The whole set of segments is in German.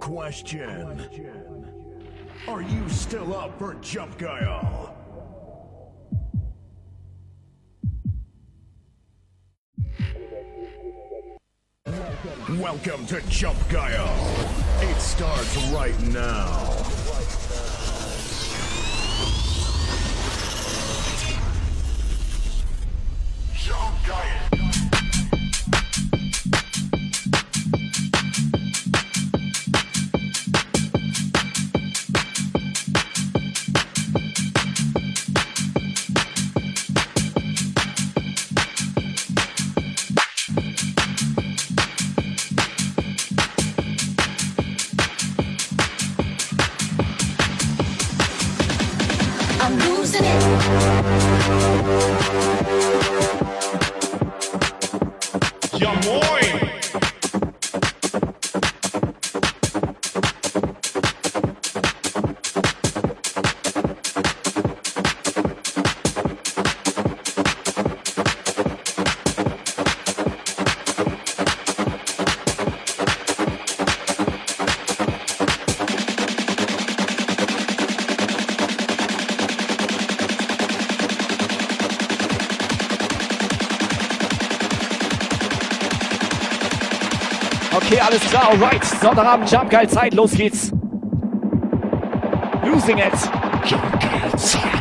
Question. Are you still up for Jump Guile? Welcome to Jump Guile. It starts right now. Alright. Sonntagabend, Jump Geil Zeit, los geht's. Losing it. Jump Guile Zeit.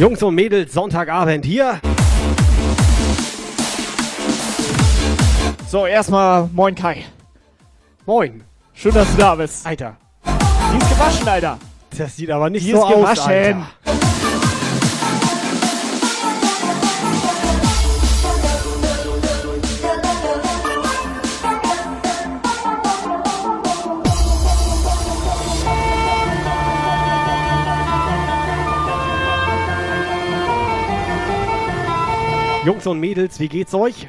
Jungs und Mädels, Sonntagabend hier. So, erstmal moin Kai. Moin. Schön, dass du da bist. Alter, Die ist gewaschen, Alter. das sieht aber nicht Die so ist aus, gewaschen. Alter. Jungs und Mädels, wie geht's euch?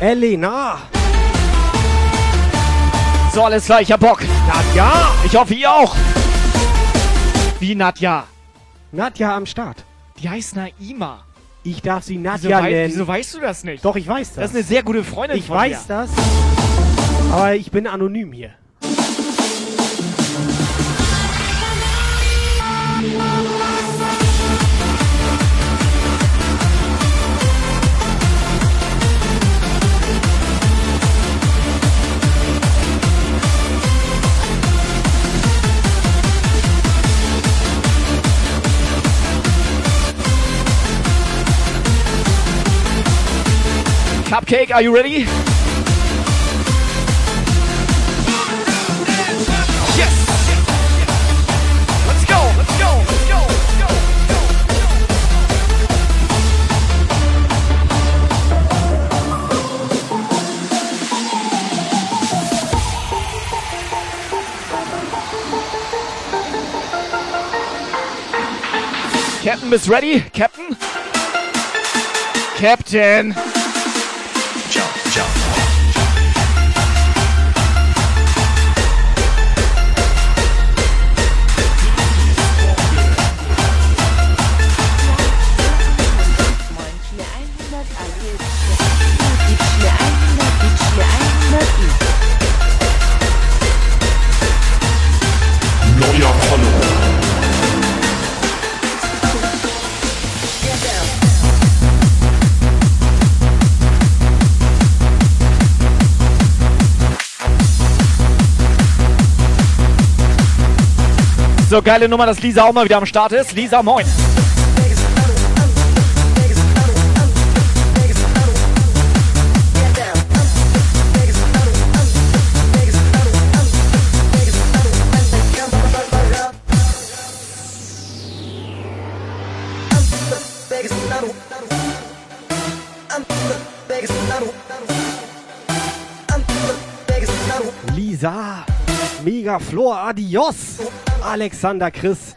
Elena! So, alles klar, ich hab Bock. Nadja! Ich hoffe, ihr auch. Wie Nadja? Nadja am Start. Die heißt Naima. Ich darf sie Wieso, Nadja wei nennen. wieso weißt du das nicht? Doch, ich weiß das. Das ist eine sehr gute Freundin ich von weiß dir. das. Aber ich bin anonym hier. Cupcake, are you ready? Is ready. Captain? Captain! So, geile Nummer, dass Lisa auch mal wieder am Start ist. Lisa, moin. Lisa, Mega Flor, adios. Alexander Chris.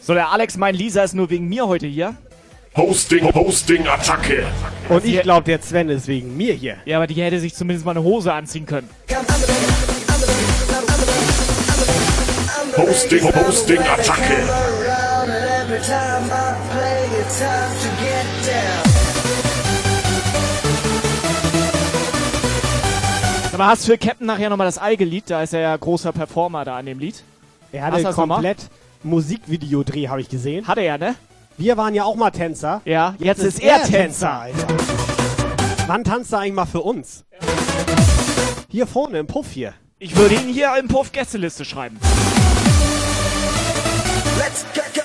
So, der Alex meint, Lisa ist nur wegen mir heute hier. Hosting, Hosting, Attacke. Und ich glaube, der Sven ist wegen mir hier. Ja, aber die hätte sich zumindest mal eine Hose anziehen können. Hosting, Hosting, Attacke. Aber hast du für Captain nachher nochmal das Alge-Lied? Da ist er ja großer Performer da an dem Lied. Er Hast hatte mal? komplett Musikvideodreh, habe ich gesehen. Hat er ja, ne? Wir waren ja auch mal Tänzer. Ja, jetzt ist er Tänzer. Alter. Wann tanzt er eigentlich mal für uns? Hier vorne im Puff hier. Ich würde ihn hier im Puff Gästeliste schreiben. Let's go, go,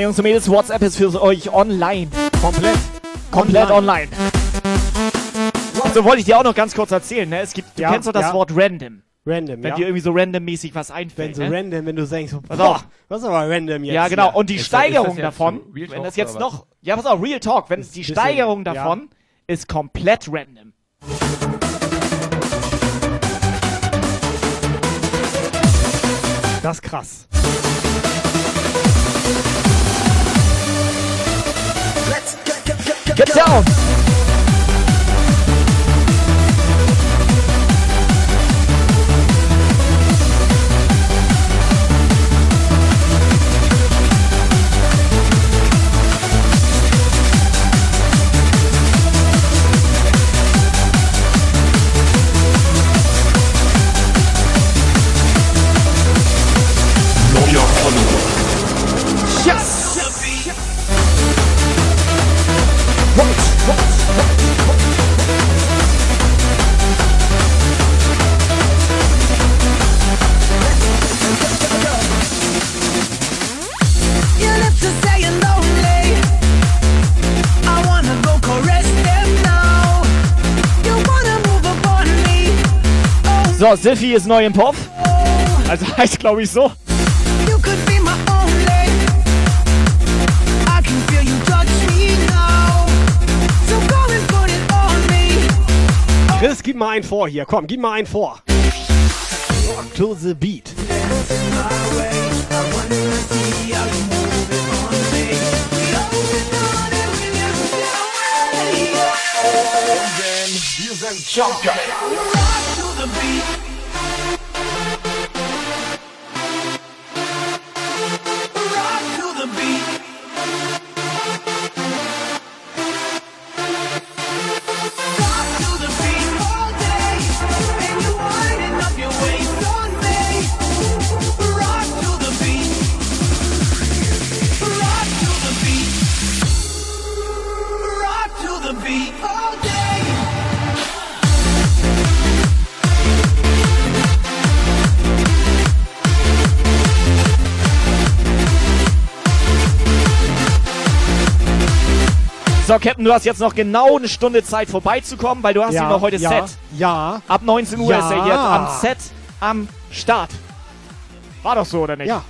Freunde, Jungs und Mädels, WhatsApp ist für euch online. Komplett. Komplett online. So wollte ich dir auch noch ganz kurz erzählen, ne? Es gibt, du Ja, kennst doch das ja. Wort random. Random, Wenn ja. dir irgendwie so randommäßig was Wenn einfällt. so ne? random, wenn du denkst, so, Pass boah, auf. was ist aber random jetzt. Ja, genau. Und die Ist Steigerung das davon, so Real wenn Talk das jetzt noch, ja, pass auf, Real Talk, wenn Ist die bisschen, Steigerung ja. davon ist komplett random. Das ist krass. Get down! So, Silphi ist neu im Puff. Also heißt glaube ich so. Chris, gib mal einen vor hier. Komm, gib mal einen vor. Rock to the beat. Wir sind So, Captain, du hast jetzt noch genau eine Stunde Zeit vorbeizukommen, weil du hast ja, noch heute ja, Set. Ja, Ab 19 Uhr Ja. ist er jetzt am Set am Start. War doch so, oder nicht? ja.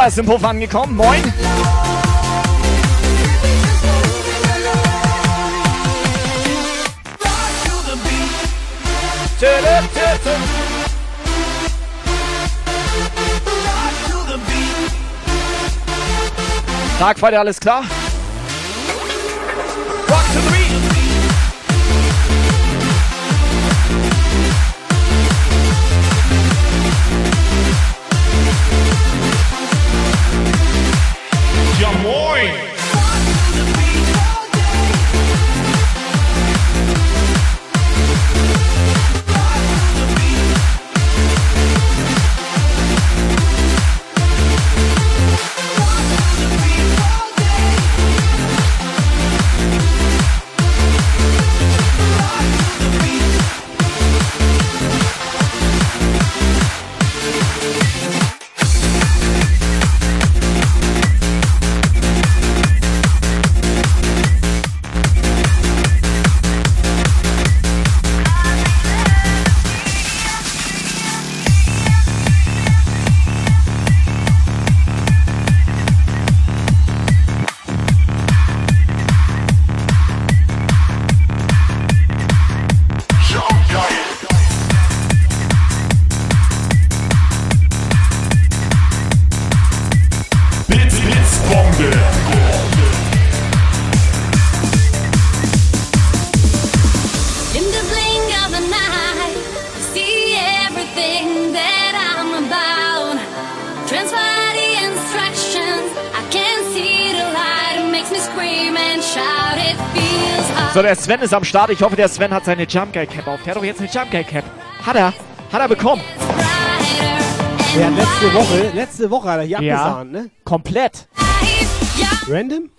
Noah ist im Puff angekommen. Moin. Tüdüm. Tagfighter, alles klar? Sven ist am Start. Ich hoffe, der Sven hat seine Jump Guy Cap auf. Der hat doch jetzt eine Jump Guy Cap. Hat er? Hat er bekommen? Ja, letzte Woche, letzte Woche hat er hier Ja. abgesahnt, ne? Komplett. Random?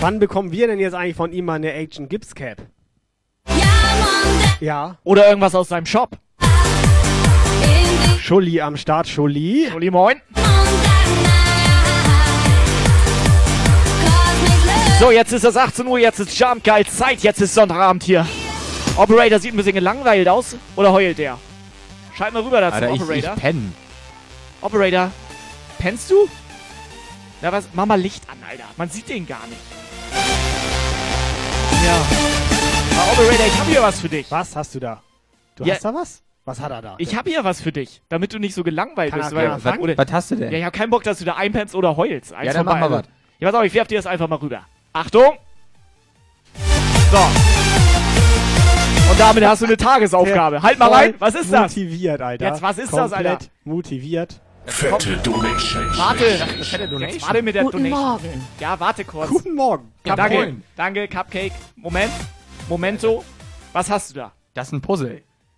Wann bekommen wir denn jetzt eigentlich von ihm mal eine Agent Gibbs Cap? Ja. Oder irgendwas aus seinem Shop. Schulli am Start, Schulli. Uli, moin. So, jetzt ist es 18 Uhr, jetzt ist Guy Zeit, jetzt ist Sonntagabend hier. Operator sieht ein bisschen gelangweilt aus. Oder heult der? Schalt mal rüber dazu, Alter, ich, Operator. ich penn. Operator, pennst du? Na was? Mach mal Licht an, Alter. Man sieht den gar nicht. Ja. Aber Operator, ich habe hier was für dich. Was hast du da? Du Ja. hast da was? Was hat er da? Ich habe hier was für dich, damit du nicht so gelangweilt Kann bist. Weil, oder, Was hast du denn? ja, ich habe keinen Bock, dass du da einpennst oder heulst. Eins Ja, dann mach mal was. Ja, pass auf, ich werf dir das einfach mal rüber. Achtung! So. Und damit hast du eine Tagesaufgabe. Halt mal rein. Was ist das? Motiviert, Alter. Jetzt, was ist das, Alter? Komplett motiviert. Fette Donation. Warte. Fette Jetzt Donation. warte mit der Guten Donation. Morgen. Ja, warte kurz. Guten Morgen. Ja, danke. Danke, Cupcake. Moment. Momento. Was hast du da? Das ist ein Puzzle.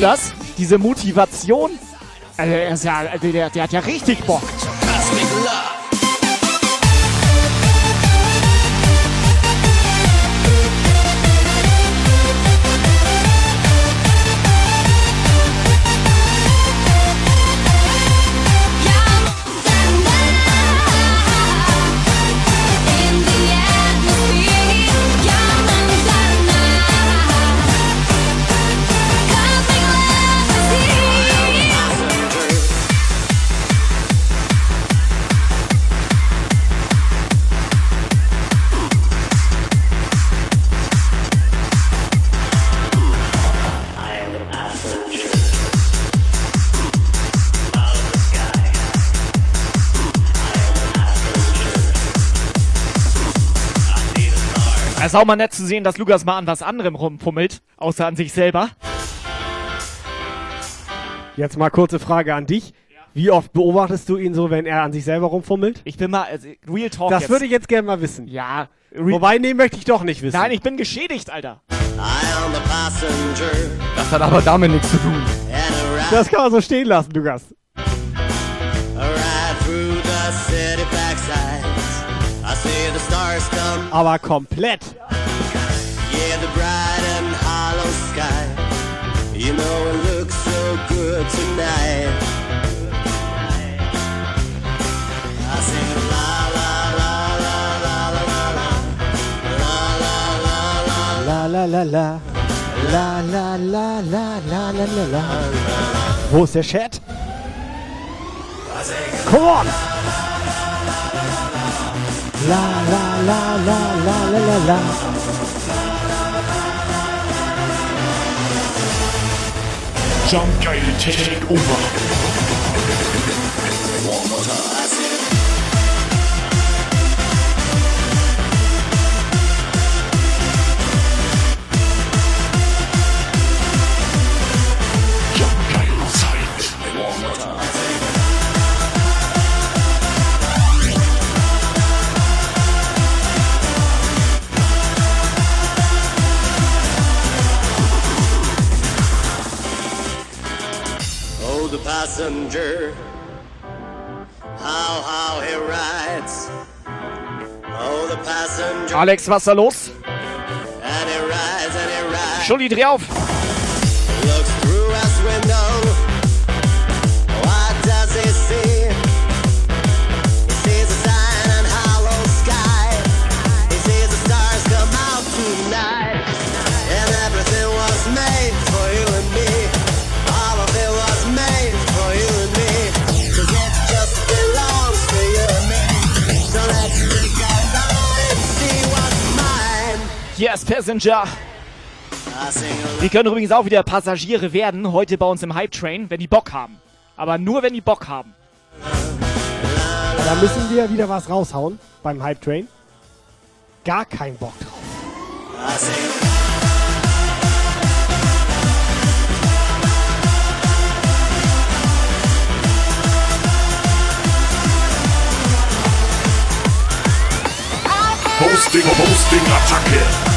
das? Diese Motivation. Also, ja, also der, der hat ja richtig Bock. Ist auch mal nett zu sehen, dass Lukas mal an was anderem rumfummelt, außer an sich selber. Jetzt mal kurze Frage an dich. Wie oft beobachtest du ihn so, wenn er an sich selber rumfummelt? Ich bin mal, also, Real Talk Das jetzt. würde ich jetzt gerne mal wissen. Ja, Re Wobei, nee, möchte ich doch nicht wissen. Nein, ich bin geschädigt, Alter. Das hat aber damit nichts zu tun. das kann man so stehen lassen, Lukas. a ride through the city backsides. Aber komplett. yeah, the bright and hollow sky. You know it looks so good tonight. I sing la la la la la la la la la la la la La la la la. La la la la la la la la. Wo ist der Chat? Come on! La la la la la la la la. Jump Guy take over. Jump passenger, how, how he rides. Oh, the passenger, Alex, was ist da los? and he rides and he rides. Schulli, dreh auf. Looks Yes, Passenger. Die können übrigens auch wieder Passagiere werden, heute bei uns im Hype Train, wenn die Bock haben. Aber nur, wenn die Bock haben. Da müssen wir wieder was raushauen beim Hype Train. Gar kein Bock drauf. Hosting, Hosting, Attacke.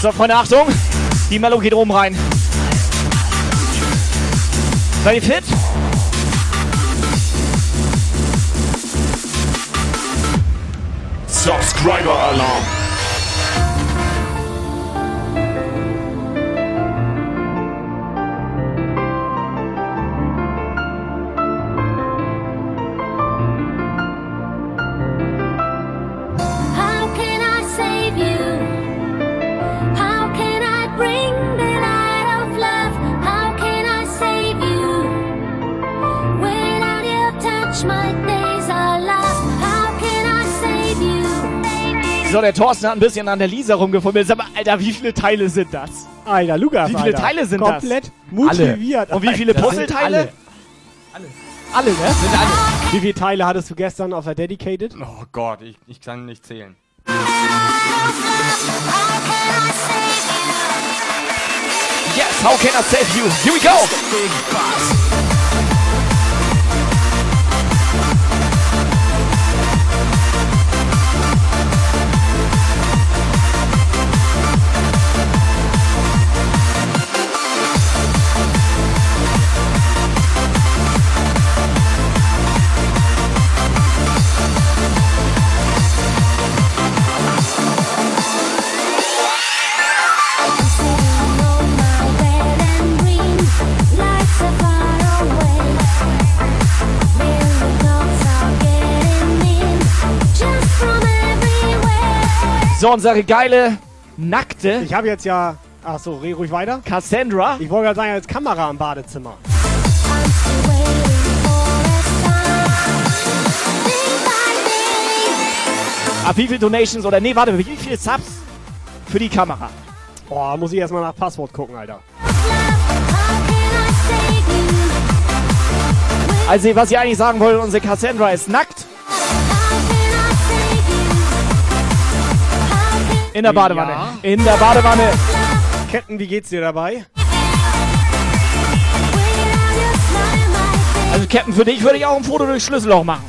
So, Freunde, Achtung. Die Mello geht oben rein. Seid ihr fit? Subscriber Alarm. So, der Thorsten hat ein bisschen an der Lisa rumgefummelt. Sag mal, Alter, wie viele Teile sind das? Alter, Lukas, Wie viele Alter. Teile sind das? Komplett motiviert. Und wie viele. Puzzleteile? Alle. Alle, ne? Sind alle. Wie viele Teile hattest du gestern auf der Dedicated? Oh Gott, ich, ich kann nicht zählen. Yes, how can I save you? Here we go. So, unsere geile, nackte Ich habe jetzt ja. Ach so, reh ruhig weiter. Cassandra. Ich wollte gerade sagen, als Kamera im Badezimmer. Ab wie viel Donations oder nee, warte, wie viele Subs für die Kamera? Boah, muss ich erstmal nach Passwort gucken, Alter. Also, was ich eigentlich sagen wollte, unsere Cassandra ist nackt. In der Badewanne. Ja. In der Badewanne. Ketten, wie geht's dir dabei? Also, Captain, für dich würde ich auch ein Foto durch Schlüsselloch machen.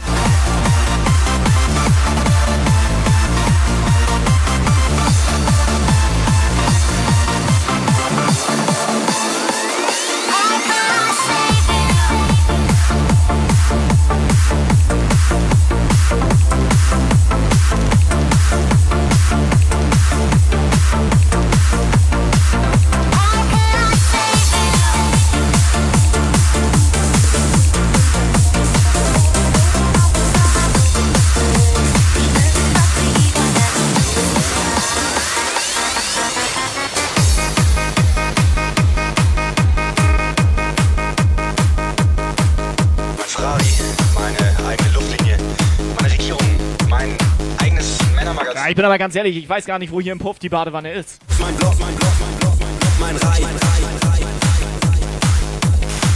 Ich bin aber ganz ehrlich, ich weiß gar nicht, wo hier im Puff die Badewanne ist. Mein Block, mein Block, mein Block, mein Block, mein Rei,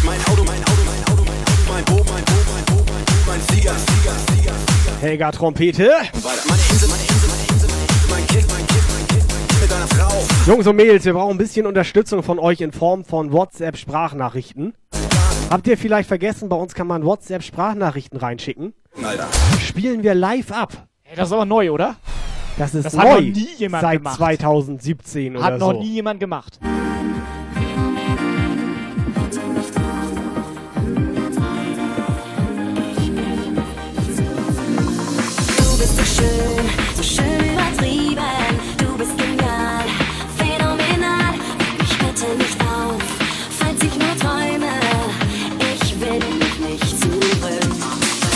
mein Auto, mein Auto, mein Auto, mein Auto, mein Boot, mein Boot, mein Boot, mein Boot, mein Flieger, Flieger, Flieger, Flieger. Helga Trompete. Meine Insel, meine Insel, meine Insel, meine Insel, mein Kind, mein Kind, mein Kind, mein Kind mit deiner Frau. Jungs und Mädels, wir brauchen ein bisschen Unterstützung von euch in Form von WhatsApp-Sprachnachrichten. Habt ihr vielleicht vergessen, bei uns kann man WhatsApp-Sprachnachrichten reinschicken. Alter. Spielen wir live ab. Ey, das ist aber neu, oder? Das ist Das neu. hat noch nie jemand seit gemacht. 2017 Hat oder noch so. nie jemand gemacht. Du bist so schön, so schön übertrieben. Du bist genial, phänomenal. Ich bitte nicht auf, falls ich nur träume. Ich will dich nicht zurück.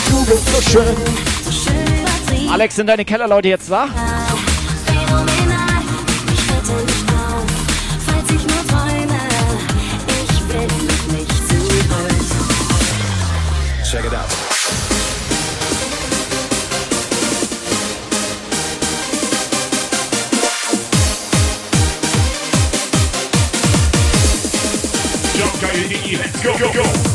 Du bist so schön. Alex, sind deine Kellerleute jetzt da? Check it out. Let's go, go, go.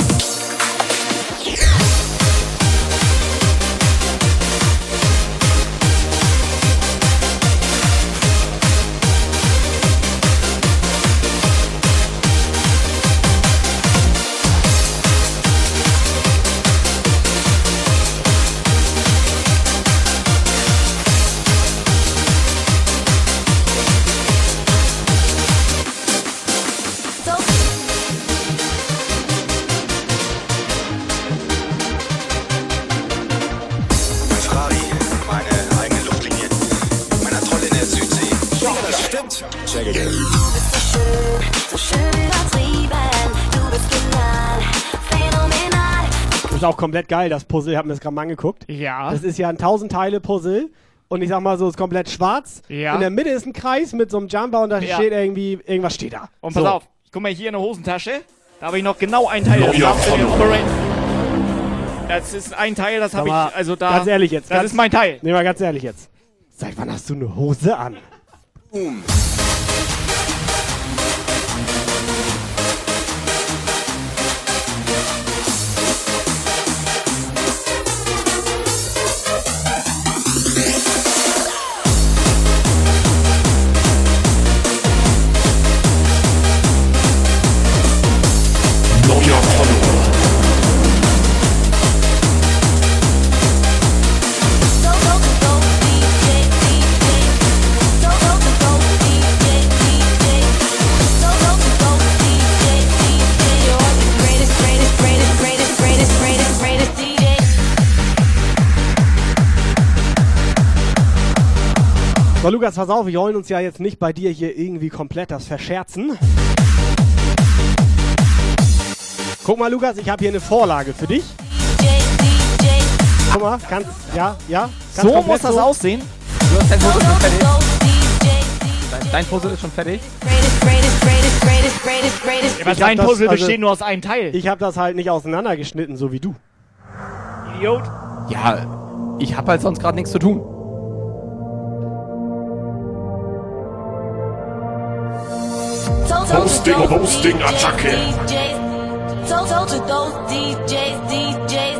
Auch komplett geil, das Puzzle. Ich hab mir das gerade mal angeguckt. Ja. Das ist ja ein 1000 Teile Puzzle. Und ich sag mal so, ist komplett schwarz. Ja. In der Mitte ist ein Kreis mit so einem Jumper und da Ja. steht irgendwie, irgendwas steht da. Und so. pass auf, ich guck mal hier in der Hosentasche. Da habe ich noch genau ein Teil. Das, ja, ist ein Teil, das habe ich, also da. Ganz ehrlich jetzt. Das ganz, ist mein Teil. Nee, mal ganz ehrlich jetzt. Seit wann hast du eine Hose an? Boom. So, Lukas, pass auf, wir wollen uns ja jetzt nicht bei dir hier irgendwie komplett das verscherzen. Guck mal, Lukas, ich habe hier eine Vorlage für dich. Guck mal, kannst, ja, ja. Ganz So muss das so. aussehen. Du hast dein Puzzle schon fertig. Dein, dein Puzzle ist schon fertig. Aber Ich sein hab das- Puzzle also- besteht nur aus einem Teil. Ich habe das halt nicht auseinandergeschnitten, so wie du. Idiot. Ja, ich habe halt sonst gerade nichts zu tun. Hosting, Hosting, Attacke. So, so to those DJs, DJs.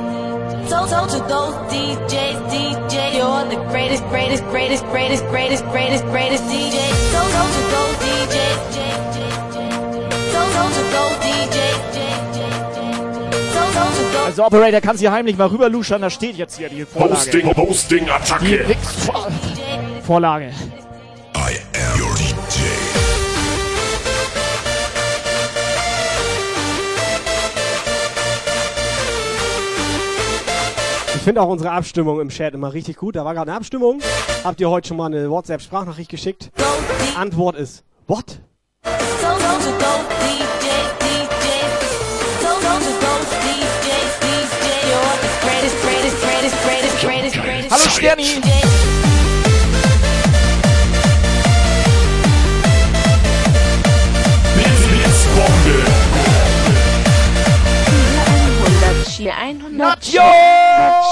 So, so to those DJs, DJs. You're the greatest, greatest, greatest, greatest, greatest, greatest, greatest DJ. So, so to those DJs. So, so to those DJs. Also Operator, kannst hier heimlich mal rüber luschern, da steht jetzt hier die Vorlage. Hosting, Hosting, Die Attacke. Wix Vorlage. Finde auch unsere Abstimmung im Chat immer richtig gut. Da war gerade eine Abstimmung. Habt ihr heute schon mal eine WhatsApp-Sprachnachricht geschickt? Antwort ist, what? Hallo Sterni. Blitz, Blitzbombe. Cheer 100, Nacho!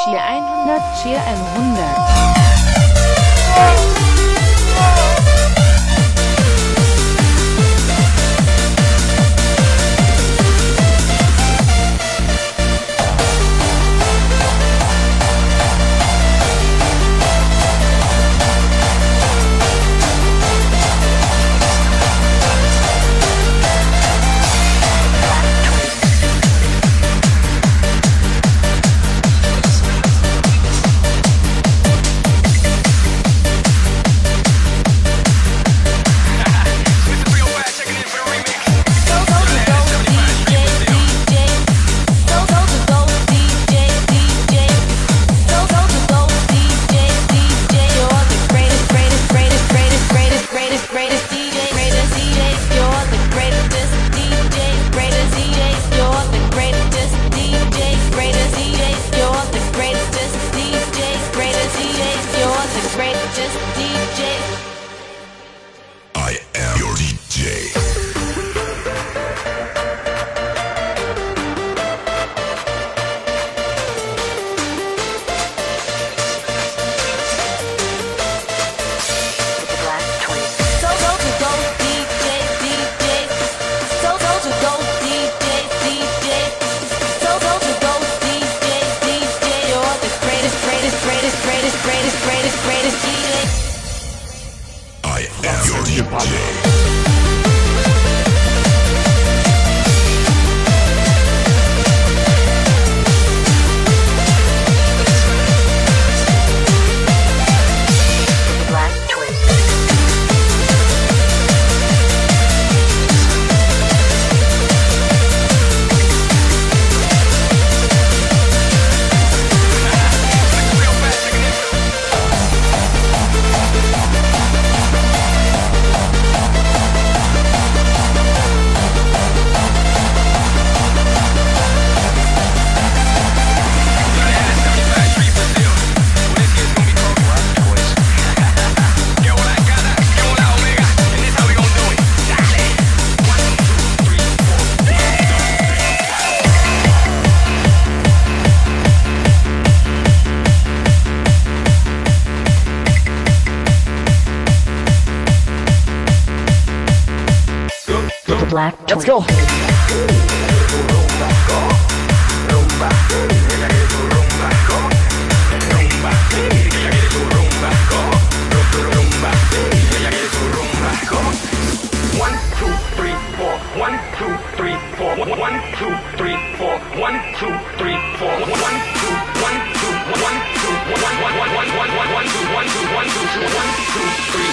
Cheer 100, Cheer 100. Let's go. One, two, three, four. One, two, three, four. One, two, three, four. One, two, three, four. One, two, one, two, one, two, one, one, one, one, one, one, one, two, one, two, one, two, two, one, two, three.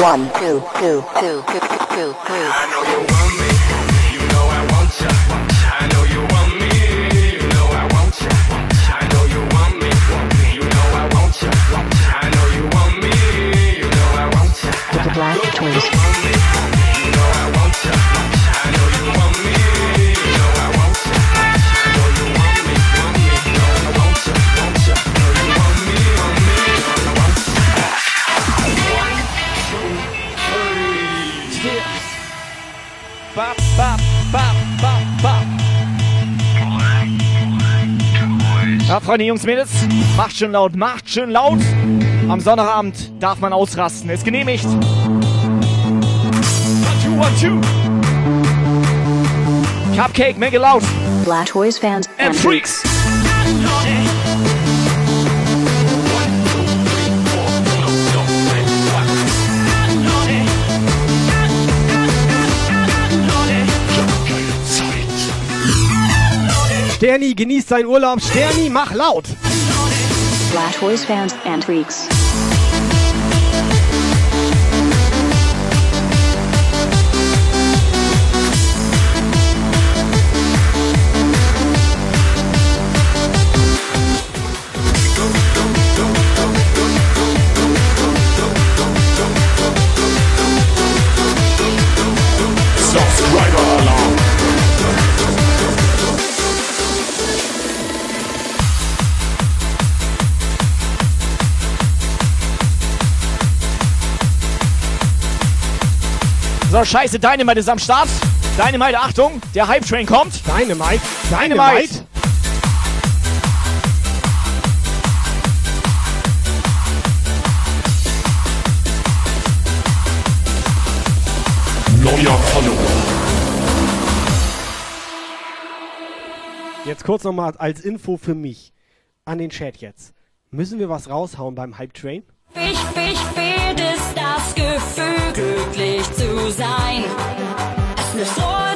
One, two, two, two, two, two, two. I know you want Freunde, Jungs, Mädels, macht schön laut, macht schön laut. Am Sonntagabend darf man ausrasten. Ist genehmigt. One, two, one, two. Cupcake, make it loud. Black Toys fans And freaks. Sterni, genießt seinen Urlaub. Sterni, mach laut. Black Toys fans and freaks. So, scheiße, Dynamite ist am Start. Dynamite, Achtung, der Hype-Train kommt. Dynamite. Dynamite. Neuer Follower. Jetzt kurz nochmal als Info für mich. An den Chat jetzt. Müssen wir was raushauen beim Hype Train? Ich, ich fehlt es das Gefühl, glücklich zu sein. Es löst Freudentänze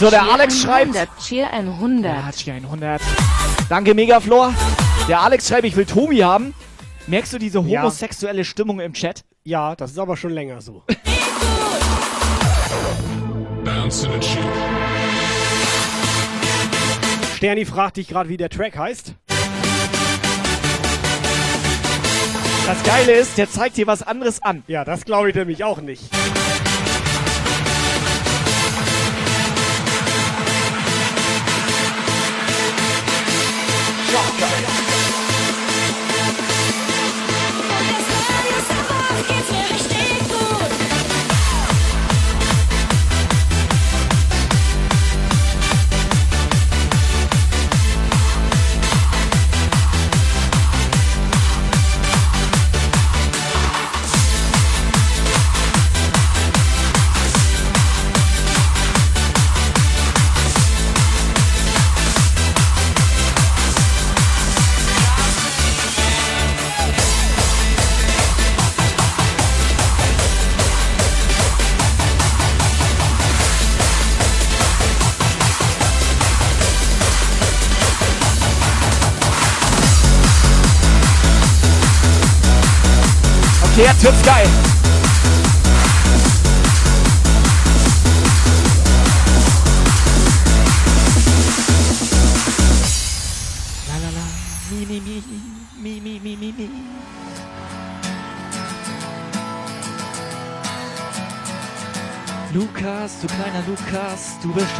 So, der Alex schreibt. 100, Cheer 100. Ja, Cheer 100. Danke, Megaflor. Der Alex schreibt, ich will Tobi haben. Merkst du diese Ja. homosexuelle Stimmung im Chat? Ja, das ist aber schon länger so. Sterni fragt dich gerade, wie der Track heißt. Das Geile ist, der zeigt dir was anderes an. Ja, das glaube ich nämlich auch nicht.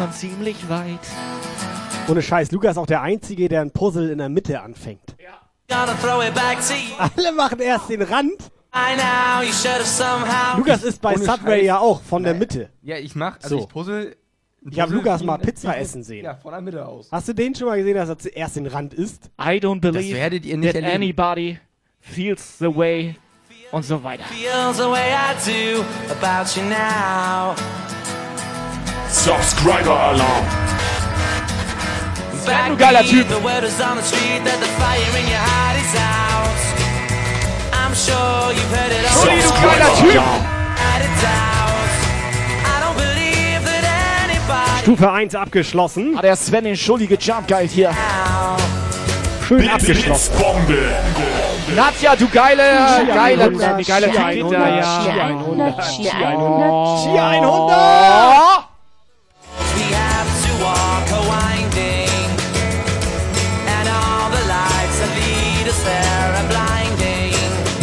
Schon ziemlich weit. Ohne Scheiß, Lukas ist auch der Einzige, der ein Puzzle in der Mitte anfängt. Gonna throw it back to you. Alle machen erst den Rand. I know you should have somehow. Lukas ist bei Ohne Subway Scheiß. ja auch von der Mitte. Ja, ich mach, also So. ich puzzle. Ich habe Lukas mal Pizza essen sehen. Ja, von der Mitte aus. Hast du den schon mal gesehen, dass er zuerst den Rand isst? I don't believe werdet ihr nicht that erleben. anybody feels the way und so weiter. Feels the way I do about you now. Subscriber Alarm. Back du geiler Typ. The word is on the street that the fire in your heart is out. I'm sure you've heard it all. Schulli, du Subscriber geiler Typ. Stufe 1 abgeschlossen. Hat der Sven den Schulli gejumpt, geil hier. Schön abgeschlossen. Nadja, du geile, geile, 100, die geile Ski Typ, 100, ja. Cheer 100, Cheer 100. Ski 100!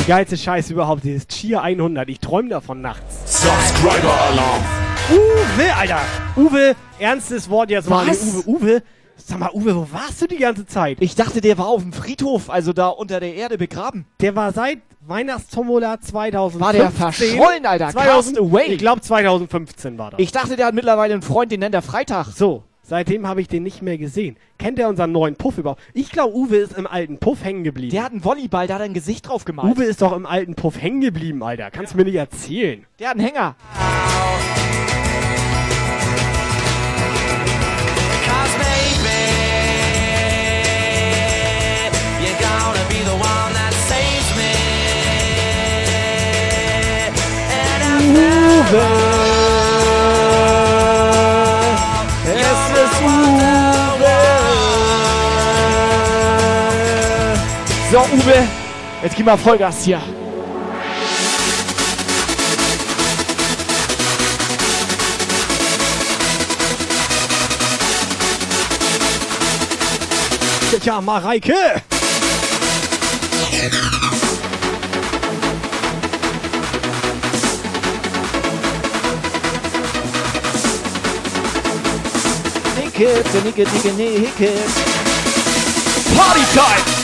Geilste Scheiß überhaupt, dieses Cheer 100. Ich träume davon nachts. Subscriber Alarm. Uwe, Alter. Uwe, ernstes Wort jetzt mal. Was? Uwe, Uwe. Sag mal, Uwe, wo warst du die ganze Zeit? Ich dachte, der war auf dem Friedhof, also da unter der Erde begraben. Der war seit Weihnachtstombola 2015. War der verschollen, Alter. 2000, Cast away. Ich glaube 2015 war das. Ich dachte, der hat mittlerweile einen Freund, den nennt er Freitag. So, seitdem habe ich den nicht mehr gesehen. Kennt er unseren neuen Puff überhaupt? Ich glaube, Uwe ist im alten Puff hängen geblieben. Der hat einen Volleyball, da hat er ein Gesicht drauf gemalt. Uwe ist doch im alten Puff hängen geblieben, Alter. Kannst du mir nicht erzählen. Der hat einen Hänger. Cause So, Uwe, jetzt gib mal Vollgas hier. Ja, Mareike. Nicket, nicket, nicket, nicket. Party time!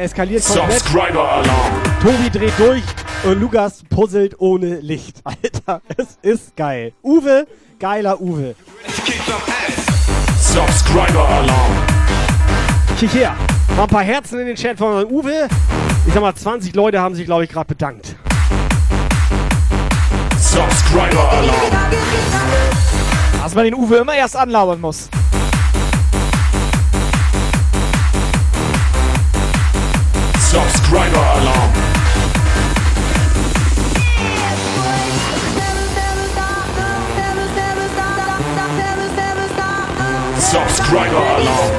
Geil, eskaliert komplett. Subscriber Alarm. Tobi dreht durch und Lukas puzzelt ohne Licht. Alter, es ist geil. Uwe, geiler Uwe. Subscriber Alarm. Hierher, mal ein paar Herzen in den Chat von unserem Uwe. Ich sag mal, 20 Leute haben sich, glaube ich, gerade bedankt. Subscriber Alarm. Dass man den Uwe immer erst anlabern muss. Subscriber Alarm. Subscriber Alarm.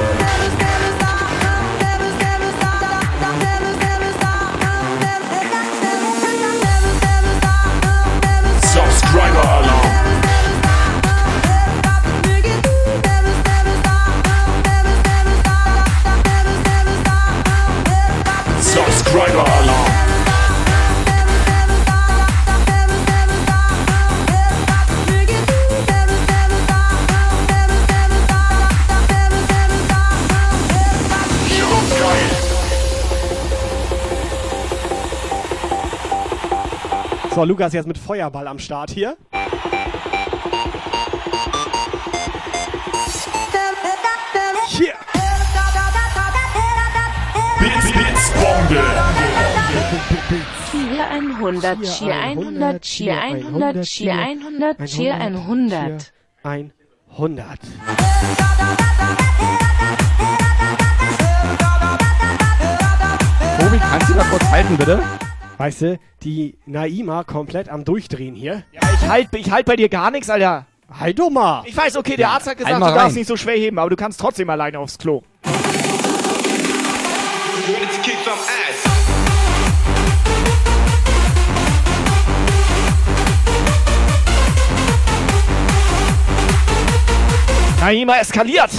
Subscriber Alarm. So, Lukas jetzt mit Feuerball am Start. Hier. 100, Cheer 100, Cheer 100, Cheer 100, Cheer 100. 100. Tobi, kannst du da kurz halten, bitte? Weißt du, die Naima komplett am Durchdrehen hier. Ja, ich halt, ich halt bei dir gar nichts, Alter. Halt doch mal. Ich weiß, okay, der Arzt hat gesagt, du darfst rein. nicht so schwer heben, aber du kannst trotzdem alleine aufs Klo. Naima eskaliert.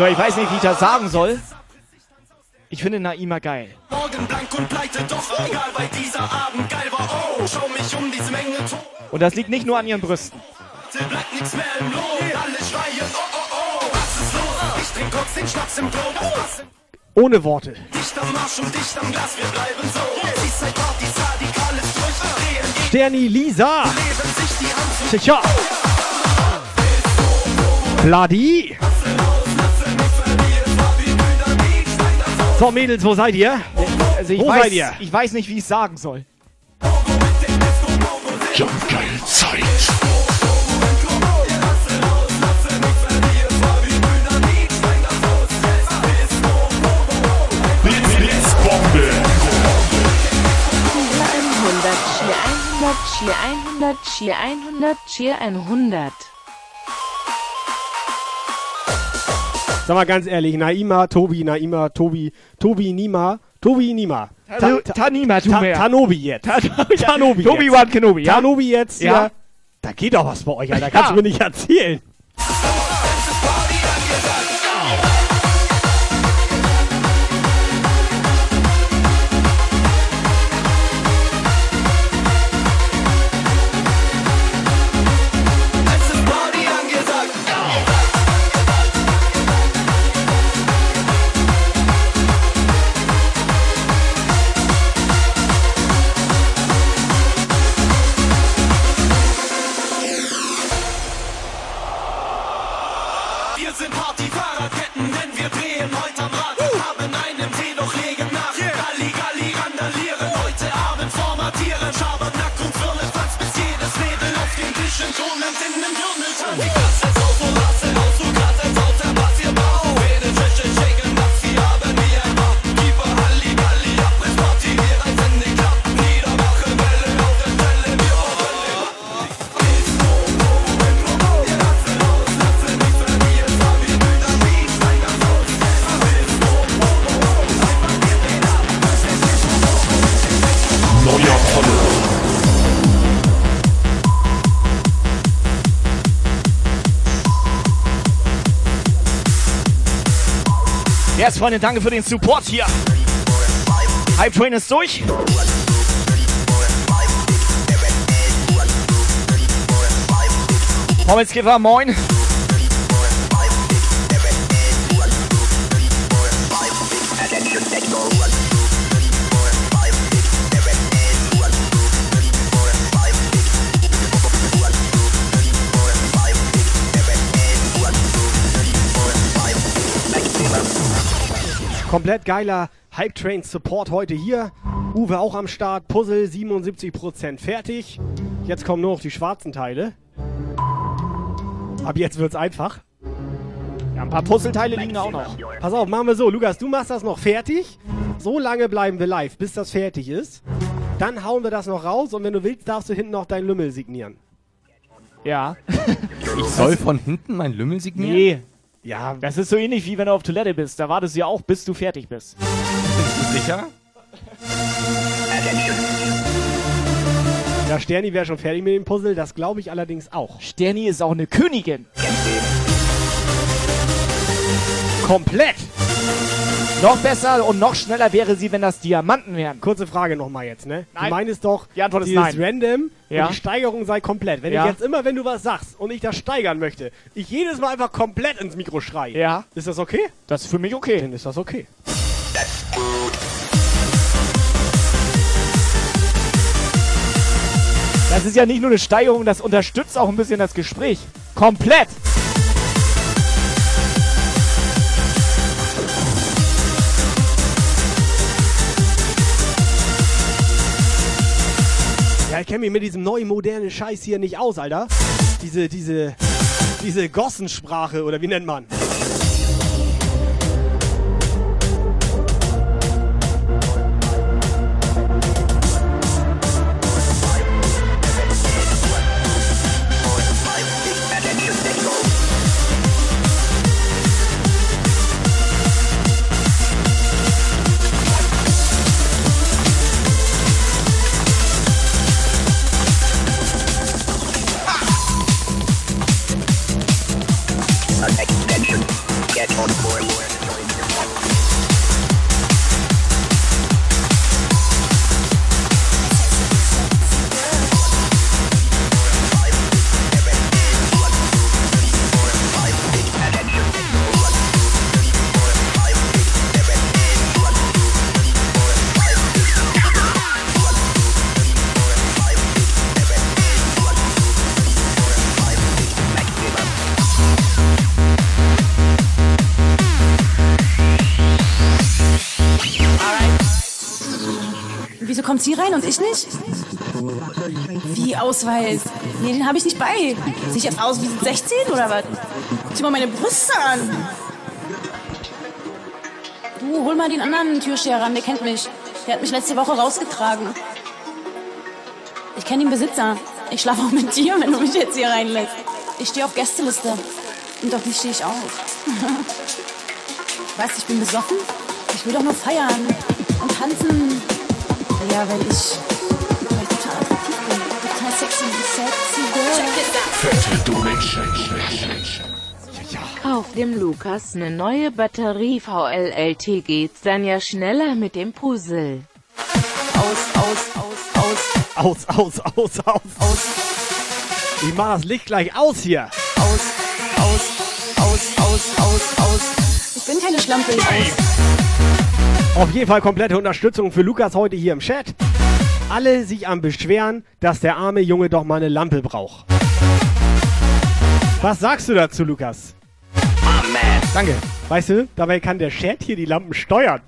So, ich weiß nicht, wie ich das sagen soll. Ich finde Naima geil. Morgen blank und pleite, doch egal, weil dieser Abend geil war. Oh, schau mich um diese Menge tot. Und das liegt nicht nur an ihren Brüsten. Bleibt nichts mehr im Lohn. Alle schreien, oh, oh, oh. Was ist los? Ich trink kurz den Schnaps im Klo. Was Ohne Worte. Dicht am Marsch und dicht am Glas, wir bleiben so. Seaside Partys, radikales Durchdrehen. Sterni Lisa. Sicher. Vladi. So, Mädels, wo seid ihr? Also ich Wo weiß, seid ihr? Ich weiß nicht, wie ich sagen soll. Jumpgeil-Zeit. Blitzbombe. Cheer 100, Cheer 100, Cheer 100, Cheer 100. Sag mal ganz ehrlich, Naima, Tobi, Naima, Tobi, Tobi, Nima, Tobi, Nima. Ta- Tanima, tu Ta. Tanobi jetzt. Tanobi Tobi. Wan Kenobi, ja? Tanobi jetzt, Ja. ja. Da geht doch was bei euch, Alter. Ja. Kannst du mir nicht erzählen. Yes, Freunde, danke für den Support hier. Hype Train ist durch. Pommelskipper, moin. Komplett geiler Hype Train Support heute hier. Uwe auch am Start. Puzzle 77% fertig. Jetzt kommen nur noch die schwarzen Teile. Ab jetzt wird's einfach. Ja, ein paar Puzzleteile liegen da auch noch. Pass auf, machen wir so. Lukas, du machst das noch fertig. So lange bleiben wir live, bis das fertig ist. Dann hauen wir das noch raus und wenn du willst, darfst du hinten noch deinen Lümmel signieren. Ja. Ich soll von hinten mein Lümmel signieren? Nee. Ja, Das ist so ähnlich wie wenn du auf Toilette bist. Da wartest du ja auch, bis du fertig bist. Bist du sicher? ja Sterni wäre schon fertig mit dem Puzzle. Das glaube ich allerdings auch. Sterni ist auch eine Königin. Komplett. Noch besser und noch schneller wäre sie, wenn das Diamanten wären. Kurze Frage nochmal jetzt, ne? Nein. Du meinst doch, Die Antwort ist nein. Random Ja. und die Steigerung sei komplett. Wenn Ja. ich jetzt immer, wenn du was sagst und ich das steigern möchte, ich jedes Mal einfach komplett ins Mikro schreie. Ja. Ist das okay? Das ist für mich okay. Dann ist das okay. Das ist ja nicht nur eine Steigerung, das unterstützt auch ein bisschen das Gespräch. Komplett. Ich kenne mich mit diesem neuen modernen Scheiß hier nicht aus, Alter. Diese, diese, diese Gossensprache oder wie nennt man? Sie rein und ich nicht? Wie Ausweis? Nee, den habe ich nicht bei. Sehe ich jetzt aus wie 16 oder was? Zieh mal meine Brüste an. Du, hol mal den anderen Türsteher ran, der kennt mich. Der hat mich letzte Woche rausgetragen. Ich kenne den Besitzer. Ich schlafe auch mit dir, wenn du mich jetzt hier reinlässt. Ich stehe auf Gästeliste. Und auf die stehe ich auch. weißt du, ich bin besoffen. Ich will doch nur feiern und tanzen. Ja, weil ich, weil ich total attraktiv bin. Total sexy, sexy girl. Fette Donation. Kauf dem Lukas eine neue Batterie VLLT geht's dann ja schneller mit dem Puzzle. Aus, aus, aus, aus, Aus, aus, aus, aus. aus, Ich mach das Licht gleich aus hier. aus, aus, aus, aus, aus, aus. Ich bin keine Schlampe, ich aus. Auf jeden Fall komplette Unterstützung für Lukas heute hier im Chat. Alle sich am Beschweren, dass der arme Junge doch mal eine Lampe braucht. Was sagst du dazu, Lukas? Danke. Weißt du, dabei kann der Chat hier die Lampen steuern.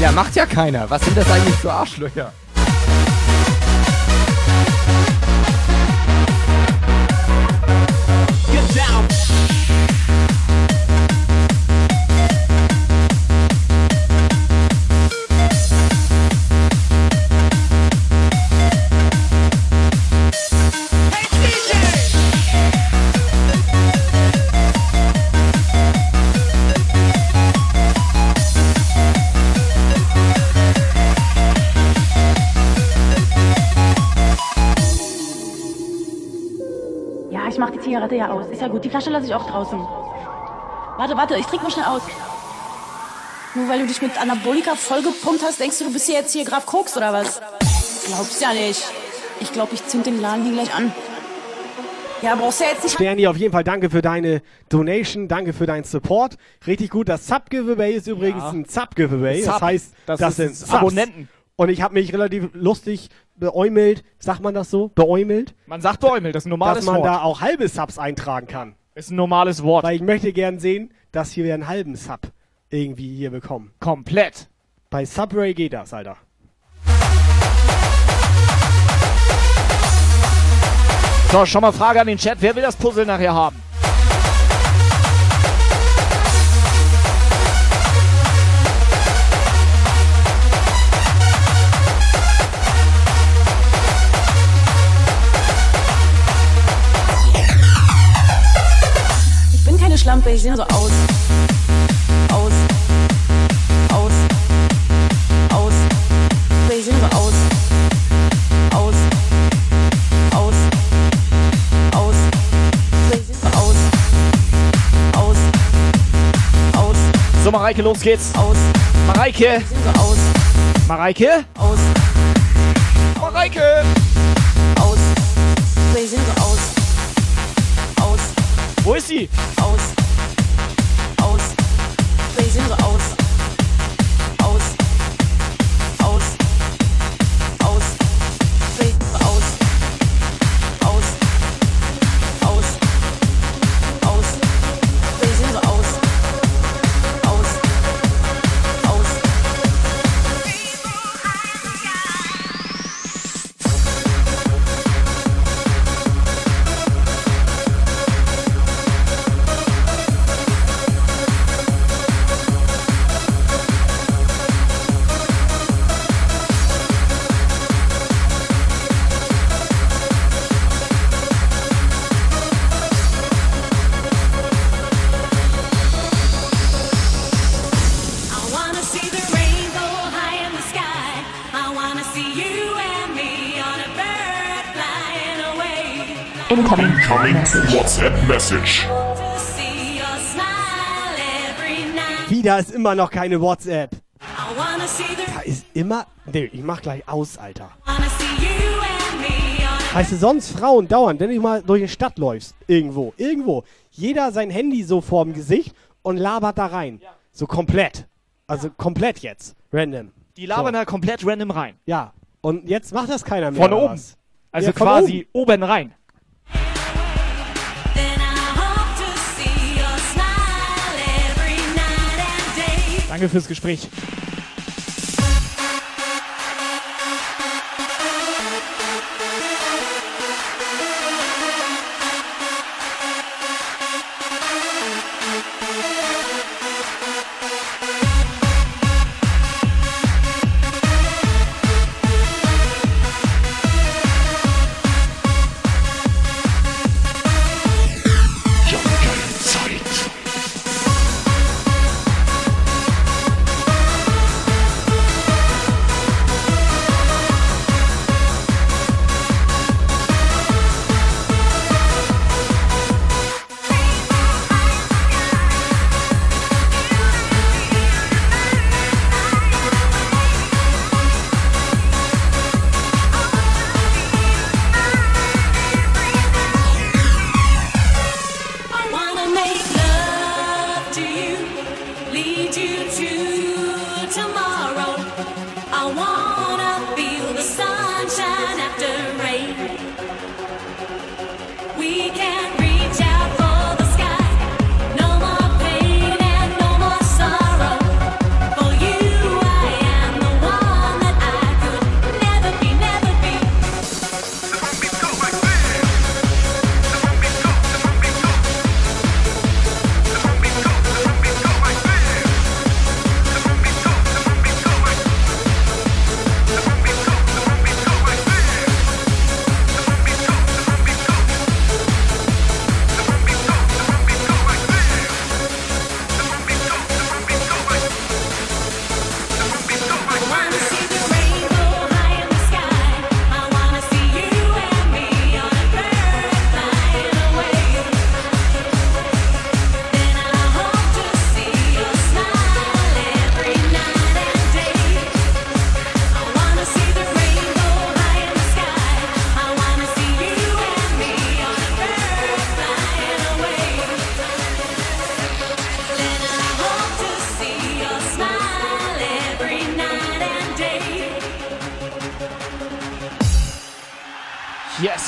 Ja, macht ja keiner. Was sind das eigentlich für Arschlöcher? Zigarette ja aus. Ist ja gut, die Flasche lasse ich auch draußen. Warte, warte, ich trinke mal schnell aus. Nur weil du dich mit Anabolika vollgepumpt hast, denkst du, du bist hier jetzt hier Graf Koks oder was? Glaubst ja nicht. Ich glaube, ich zünd den Laden hier gleich an. Ja, brauchst du ja jetzt nicht... Sterni, auf jeden Fall danke für deine Donation, danke für deinen Support. Richtig gut. Das Sub-Giveaway ist übrigens Ja. ein Sub-Giveaway. Das Sub. heißt, Das das, sind das Subs. Abonnenten. Und ich habe mich relativ lustig beäumelt, sagt man das so? Beäumelt? Man sagt Bäumel, das ist ein normales dass man Wort. da auch halbe Subs eintragen kann. ist ein normales Wort. Weil ich möchte gern sehen, dass hier wir einen halben Sub irgendwie hier bekommen. Komplett. Bei Subway geht das, Alter. So, schon mal Frage an den Chat. Wer will das Puzzle nachher haben? Schlampe, ich sehe so aus. Aus. Aus. Aus. Ich sehe so aus. Aus. Aus. Aus. Ich sehe so aus. Aus. Aus. So, Mareike, los geht's. Aus. Mareike. Ich sehe so aus. Mareike. Aus. Mareike. Wo ist sie? Aus. Aus. Ich sehe so. Aus. Incoming. WhatsApp message. Wieder ist immer noch keine WhatsApp. I wanna see the Da ist immer. Nee, ich mach gleich aus, Alter. Weißt du, sonst Frauen dauernd, wenn du mal durch die Stadt läufst, irgendwo, irgendwo, jeder sein Handy so vorm Gesicht und labert da rein. So komplett. Also komplett jetzt. Random. Die labern So. da komplett random rein. Ja. Und jetzt macht das keiner mehr. Von oben. was? Also Ja, von quasi oben rein. Danke fürs Gespräch.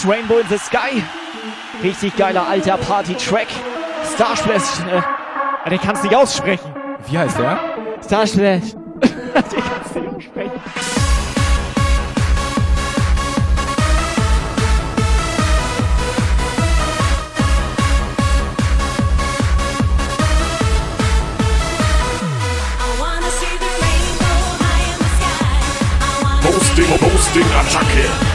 Rainbow in the Sky. Richtig geiler alter Party-Track. Starsplash. Äh, den kannst du nicht aussprechen. Wie heißt der? Starsplash. den kannst du nicht aussprechen. Boosting, Boosting, Attacke.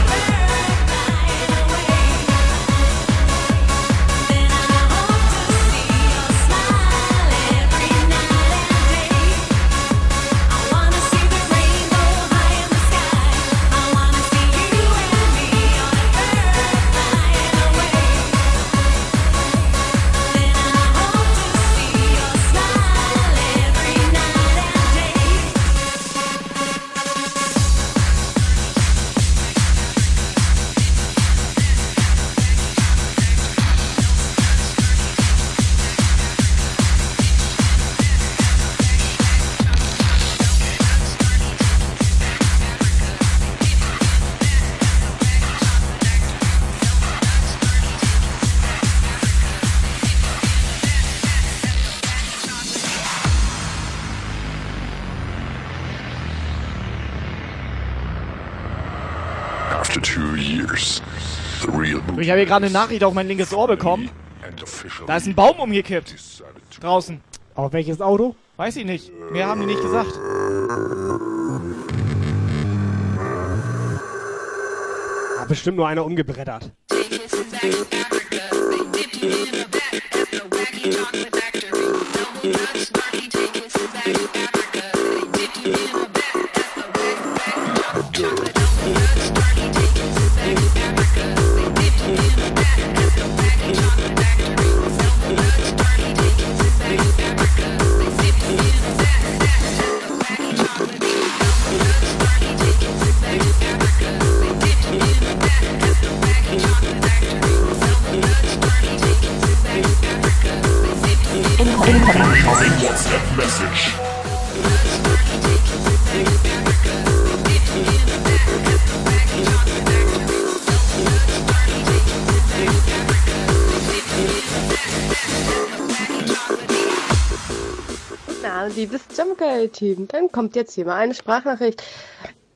Ich habe hier gerade eine Nachricht auf mein linkes Ohr bekommen. Da ist ein Baum umgekippt. Draußen. Auf welches Auto? Weiß ich nicht. Mehr haben die nicht gesagt. Hat bestimmt nur einer umgebrettert. Jumpgeil-Team, dann kommt jetzt hier mal eine Sprachnachricht.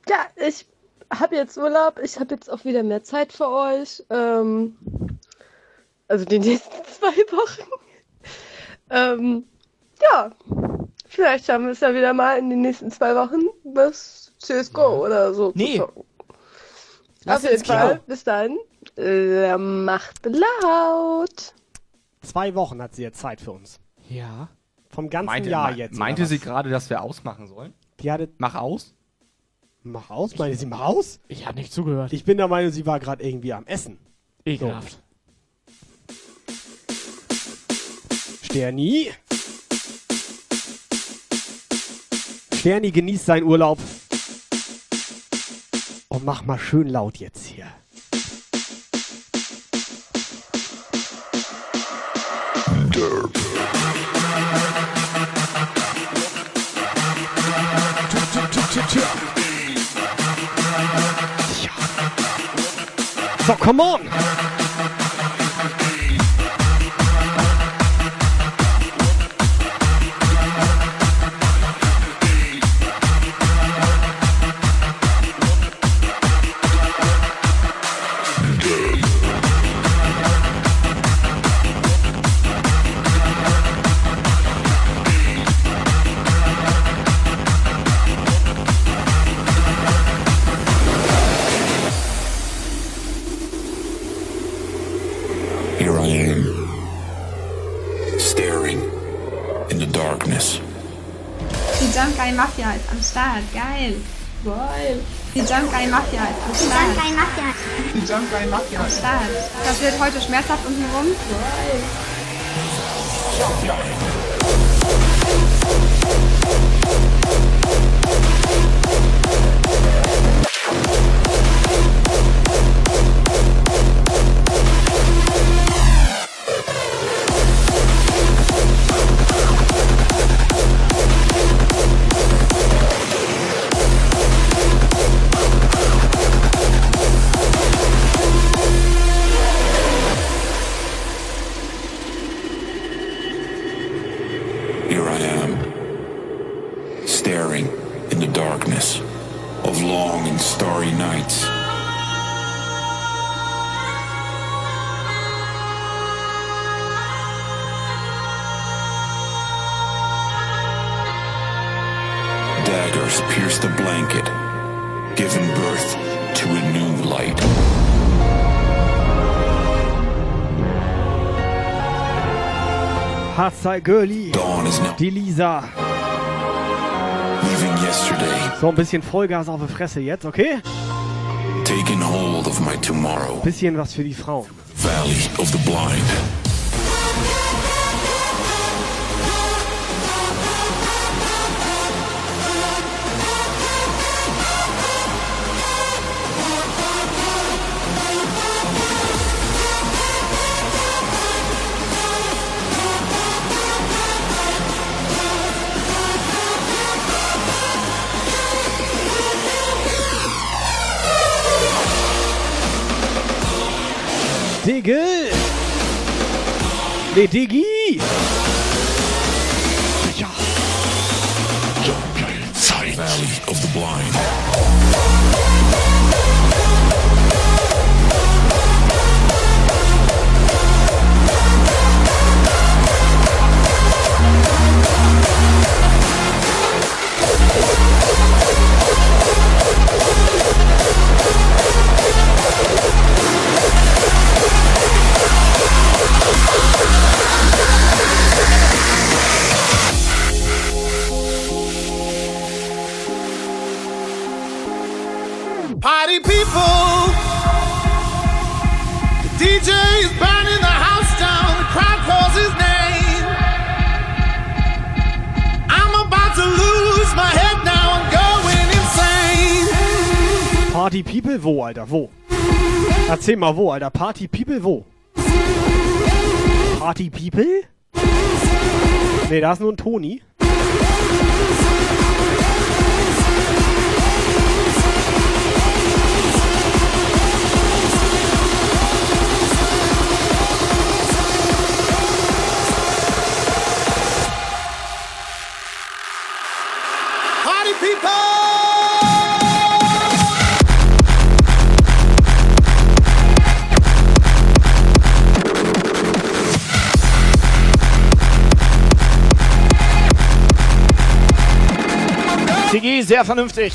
Ja, ich habe jetzt Urlaub, ich habe jetzt auch wieder mehr Zeit für euch. Ähm, also die nächsten zwei Wochen. ähm, ja, vielleicht schaffen wir es ja wieder mal in den nächsten zwei Wochen bis CSGO oder so Nee. Lass Auf jeden. Fall, bis dann. Äh, macht laut. Zwei Wochen hat sie jetzt Zeit für uns. Ja. Vom ganzen Meinte, Jahr me- jetzt. meinte sie gerade, dass wir ausmachen sollen? Die hatte. Mach aus? Mach aus? Meinte sie, mach aus? Ich habe nicht zugehört. Ich bin der Meinung, sie war gerade irgendwie am Essen. Ekelhaft. Sterni. Sterni genießt seinen Urlaub. Und mach mal schön laut jetzt hier. So, come on! Geil. Geil. Die Jump Guy Mafia ist am Start. Die Jump Guy Mafia. Die Jump Guy Mafia am Start. Das wird heute schmerzhaft unten rum. Geil. Is now Die Lisa. So ein bisschen Vollgas auf die Fresse jetzt, okay? taking hold of my tomorrow. Bisschen was für die Frauen. Valley of the blind. Nee, Diggi! Erzähl mal wo, Alter. Party People wo? Party People? Nee, da ist nur ein Toni. Diggi, sehr vernünftig.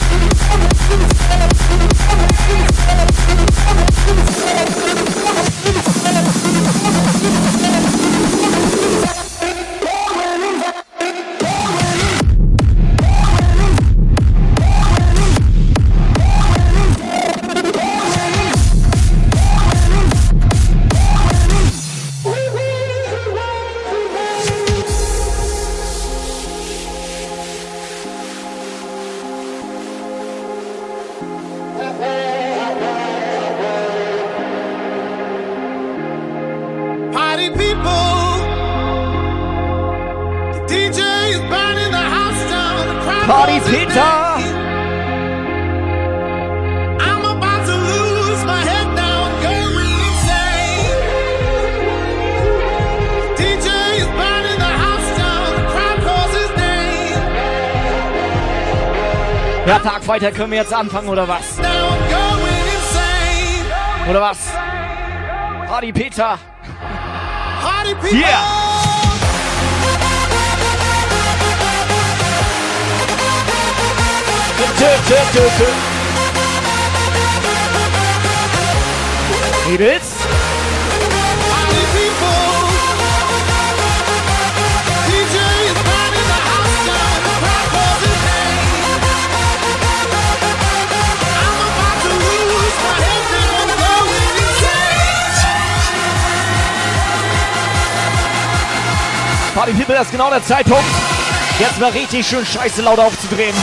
Weiter können wir jetzt anfangen, oder was? Oder was? Party Peter. Party people. Yeah. Mädels? Party People, das ist genau der Zeitpunkt. Jetzt mal richtig schön scheiße laut aufzudrehen.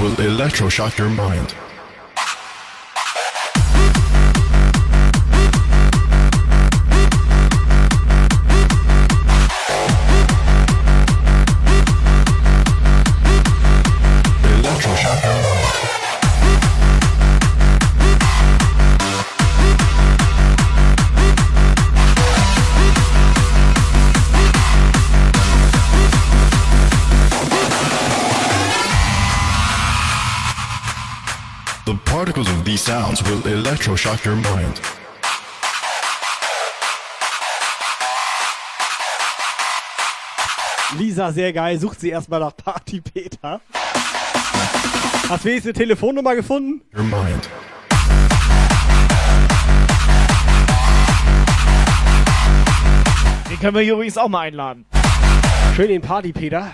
Will electroshock your mind. Electroshock your mind. Lisa, sehr geil. Sucht sie erstmal nach Party Peter. Hast du wenigstens eine Telefonnummer gefunden? Your mind. Den können wir hier übrigens auch mal einladen. Schön den Party Peter.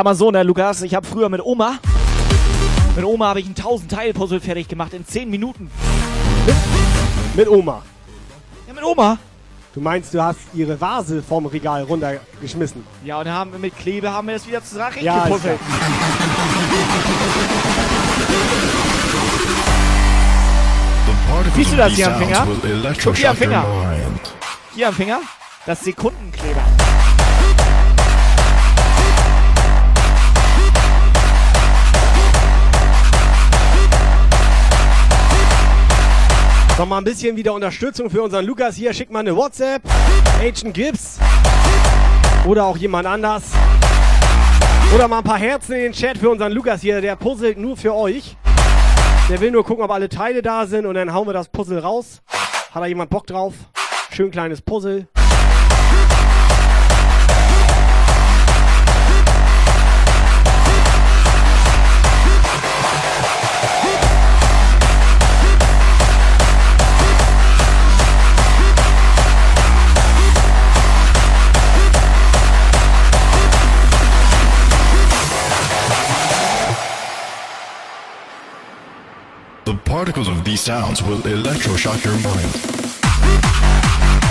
Sag mal so, ne, Lukas, ich habe früher mit Oma, mit Oma habe ich ein 1000 Teil Puzzle fertig gemacht in 10 Minuten. Mit Oma. Ja, mit Oma. Du meinst, du hast ihre Vase vom Regal runtergeschmissen? Ja, und haben mit Klebe haben wir das wieder zusammen Ja, gepuzzelt. Siehst du das hier am Finger? Guck hier am Finger. Hier am Finger, das Sekundenkleber. Noch mal ein bisschen wieder Unterstützung für unseren Lukas hier. Schickt mal eine WhatsApp. Agent Gibbs. Oder auch jemand anders. Oder mal ein paar Herzen in den Chat für unseren Lukas hier. Der puzzelt nur für euch. Der will nur gucken, ob alle Teile da sind und dann hauen wir das Puzzle raus. Hat da jemand Bock drauf? Schön kleines Puzzle. The particles of these sounds will electroshock your mind.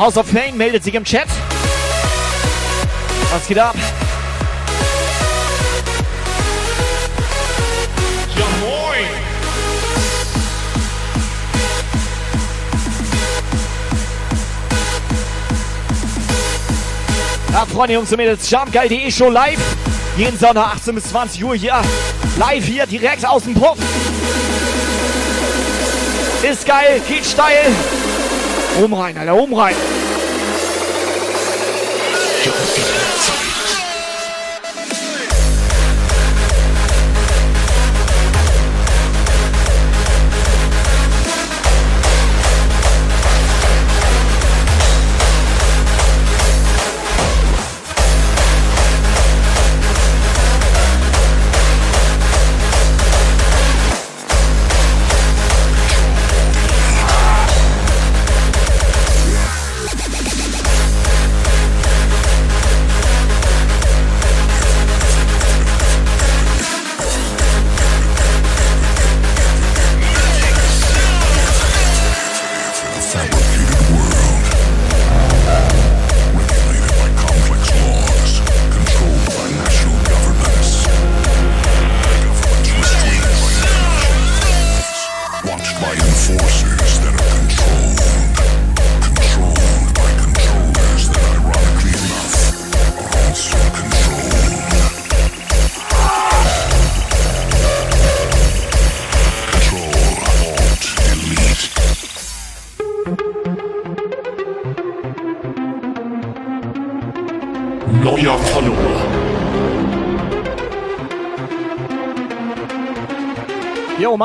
House of Pain meldet sich im Chat. Was geht ab? Ja moin! Ja, Freunde, Jungs und Mädels, jumpgeil.de Show live. Jeden Sonntag 18 bis 20 Uhr hier. Live hier, direkt aus dem Puff. Ist geil, geht steil. Oben rein, Alter, oben rein. fabricated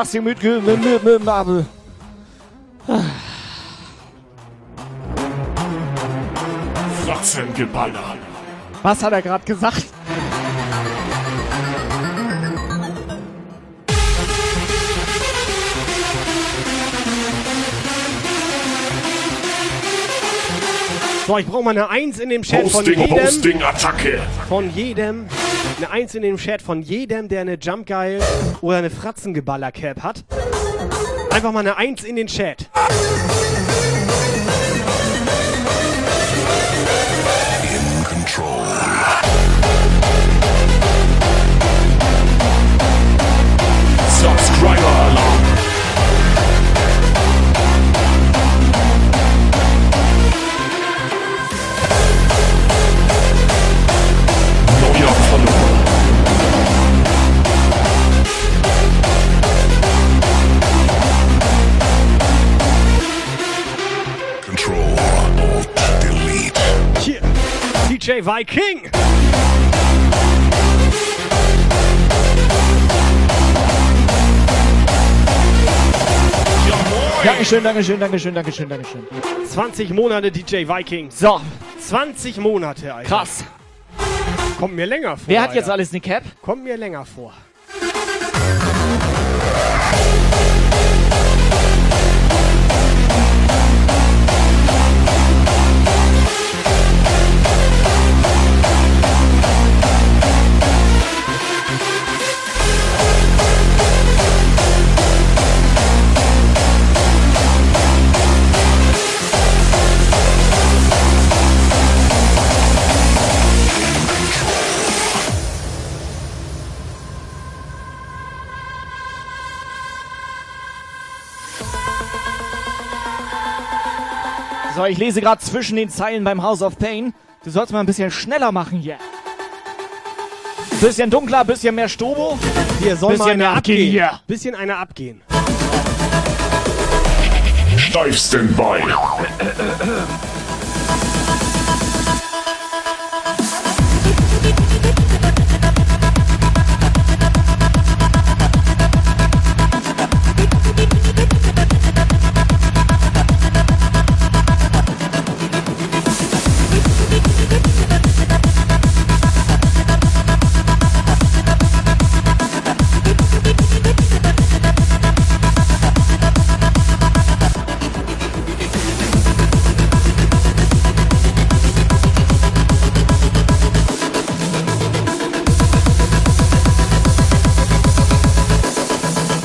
Mach's dir mit, mit, mit, mit, mit, Fratzengeballer. Was hat er gerade gesagt? So, ich brauche mal eine Eins in dem Chat von Hosting, jedem. Hosting, Attacke. Von jedem. Eine Eins in dem Chat von jedem, der eine Jump Geil oder eine Fratzengeballer Cap hat. Einfach mal eine Eins in den Chat. In control. Subscriber Alarm. DJ Viking. Dankeschön, Dankeschön, Dankeschön, Dankeschön, Dankeschön. 20 Monate DJ Viking. So, 20 Monate, Alter. krass. Kommt mir länger vor. Wer hat jetzt Alter. alles eine Cap? Kommt mir länger vor. So, ich lese gerade zwischen den Zeilen beim House of Pain. Du sollst mal ein bisschen schneller machen hier. Bisschen dunkler, bisschen mehr Stobo. Hier soll bisschen mal mehr einer abgehen abgehen. hier. Bisschen einer abgehen. Steifsten bei.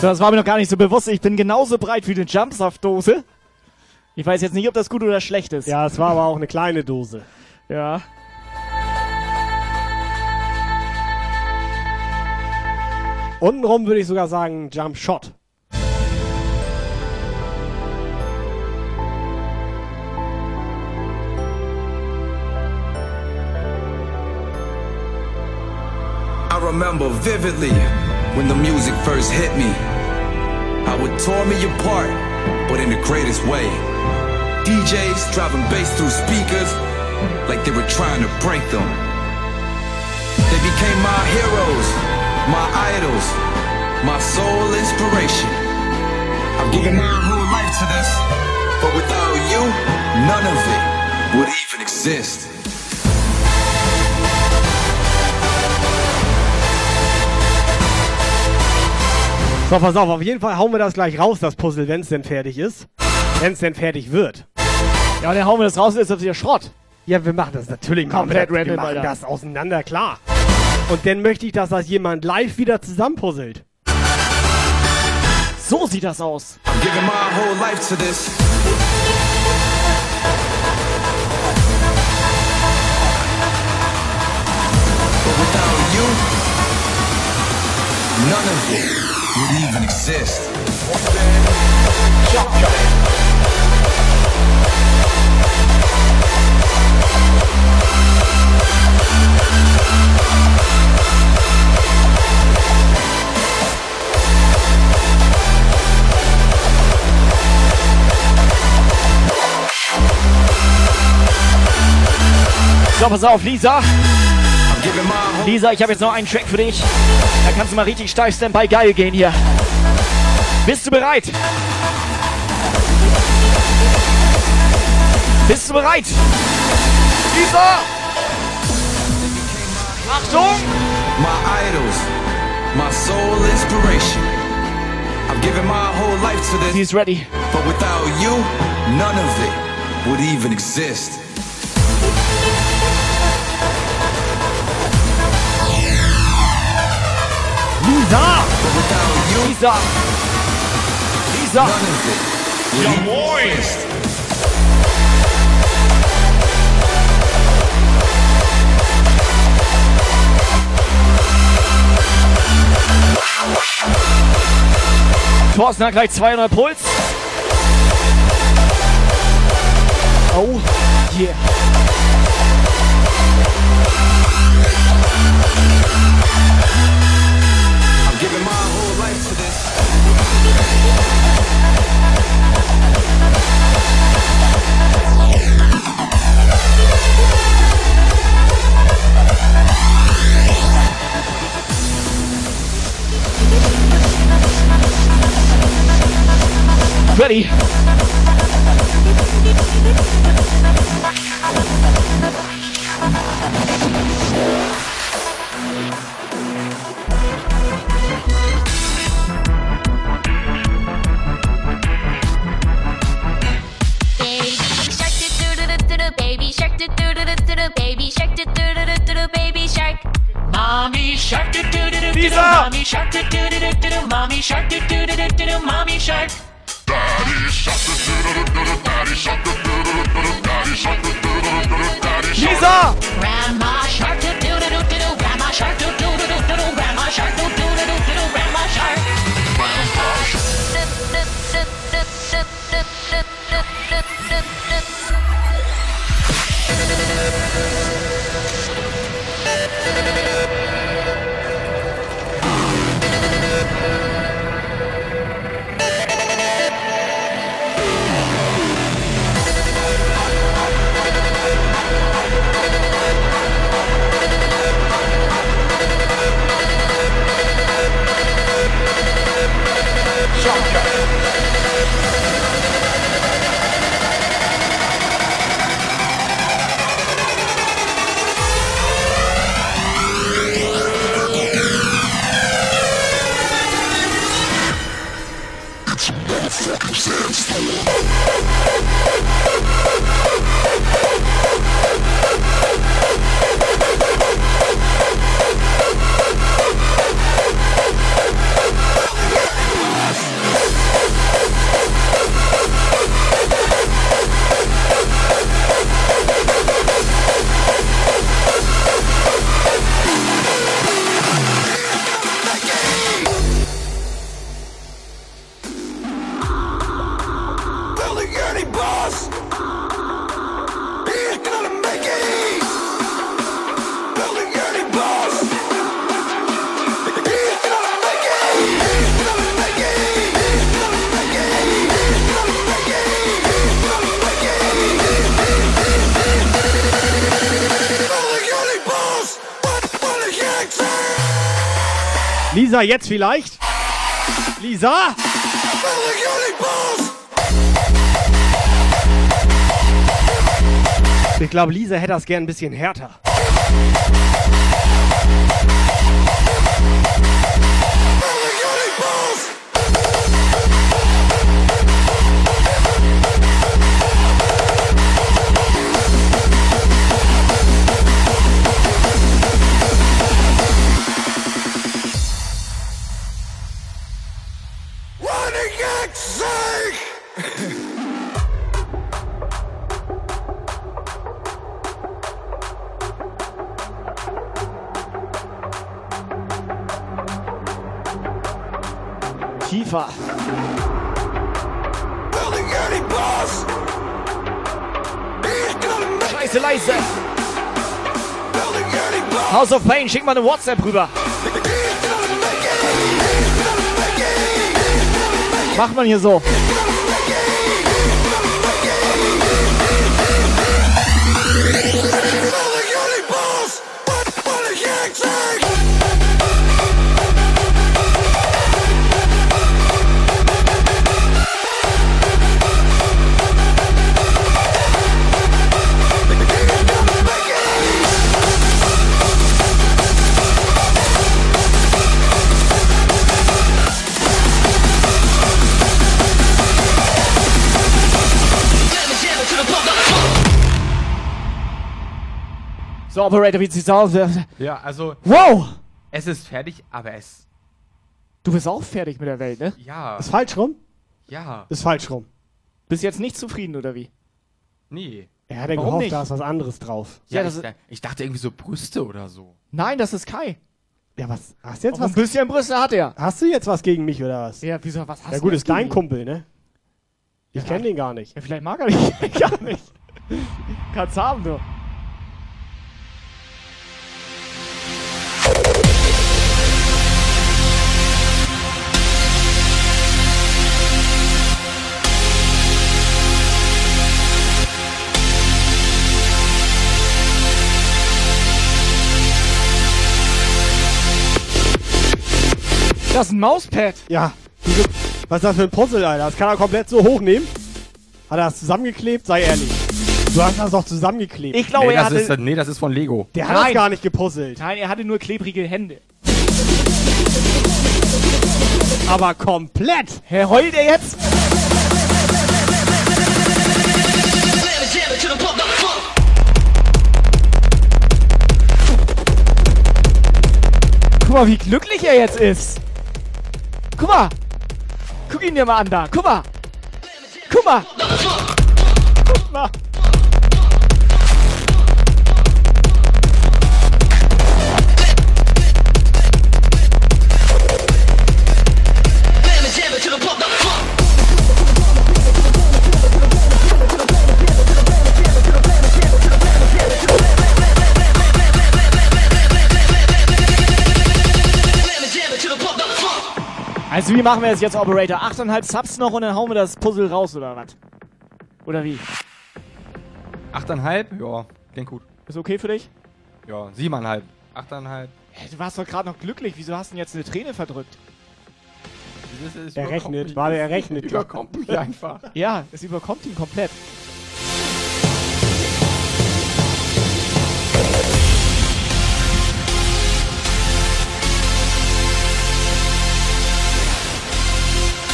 Das war mir noch gar nicht so bewusst. Ich bin genauso breit wie eine Jumpsaft-Dose. Ich weiß jetzt nicht, ob das gut oder schlecht ist. Ja, es war aber auch eine kleine Dose. Ja. Untenrum würde ich sogar sagen Jump Shot. I remember vividly when the music first hit me. How it tore me apart, but in the greatest way. DJs driving bass through speakers like they were trying to break them. They became my heroes, my idols, my sole inspiration. I've given my whole life to this, but without you, none of it would even exist. So, pass auf, auf jeden Fall hauen wir das gleich raus, das Puzzle, wenn es denn fertig ist. Wenn es denn fertig wird. Ja, und dann hauen wir das raus, ist das wieder Schrott. Ja, wir machen das natürlich Komplett wir random, machen Alter. das auseinander, klar. Und dann möchte ich, dass das jemand live wieder zusammenpuzzelt. So sieht das aus. I'm giving my whole life to this. But without you, none of it would even exist. So, pass auf, Lisa. Lisa, ich habe jetzt noch einen Track für dich. Da kannst du mal richtig steif Standby geil gehen hier. Bist du bereit? Bist du bereit? Lisa! Achtung! my idols, my sole inspiration. I've given my whole life to this. He's ready. But without you, none of it would even exist. Lisa! Lisa! Lisa! Ja, moin. Thorsten hat gleich 200 Puls. Oh, yeah. Giving my whole life to this. Ready? Shark do do do do do mommy shark. Do do do do do mommy shark. Do do do do do mommy shark. Daddy shark. Do do do do daddy shark do do do do daddy shark do do do do daddy shark! Grandma shark. do do do do grandma shark do Junker. Jetzt vielleicht? Lisa? Ich glaube, Lisa hätte das gern ein bisschen härter. Of Pain, schick mal eine WhatsApp rüber. Macht man hier so. So, Operator, wie sieht's aus? Ja, also. Wow! Es ist fertig, aber es. Du bist auch fertig mit der Welt, ne? Ja. Ist falsch rum? Ja. Ist falsch rum. Bist jetzt nicht zufrieden, oder wie? Nee. Er hat ja gehofft, nicht? da ist was anderes drauf. Ja, Ja, das ich, ist- ich dachte irgendwie so Brüste oder so. Nein, das ist Kai. Ja, was? Hast du jetzt Auch ein was? bisschen Brüste hat er. Hast du jetzt was gegen mich oder was? Ja, wieso, was hast Ja du gut, jetzt ist dein? Kumpel, ne? Ich Ja. kenne den gar nicht. Ja, vielleicht mag er dich gar nicht. Kannst haben, du. Das ist ein Mauspad. Ja. Was ist das für ein Puzzle, Alter? Das kann er komplett so hochnehmen. Hat er das zusammengeklebt? Sei ehrlich. Du hast das doch zusammengeklebt. Ich glaube, nee, er das hatte... ist, nee, das ist von Lego. Der hat Nein. das gar nicht gepuzzelt. Nein, er hatte nur klebrige Hände. Aber komplett. Herr, heult er jetzt? Guck mal, wie glücklich er jetzt ist. Guck mal. Guck ihn dir mal an da. Guck mal. Guck mal. Guck mal. Also wie machen wir es jetzt, Operator? 8,5 Subs noch und dann hauen wir das Puzzle raus, oder was? Oder wie? Achteinhalb? Ja, klingt gut. Ist okay für dich? Ja, siebeneinhalb. Achteinhalb. Hä, du warst doch gerade noch glücklich. Wieso hast du denn jetzt eine Träne verdrückt? Das ist Er rechnet. Warte, er rechnet. Überkommt mich einfach. Ja, es überkommt ihn komplett.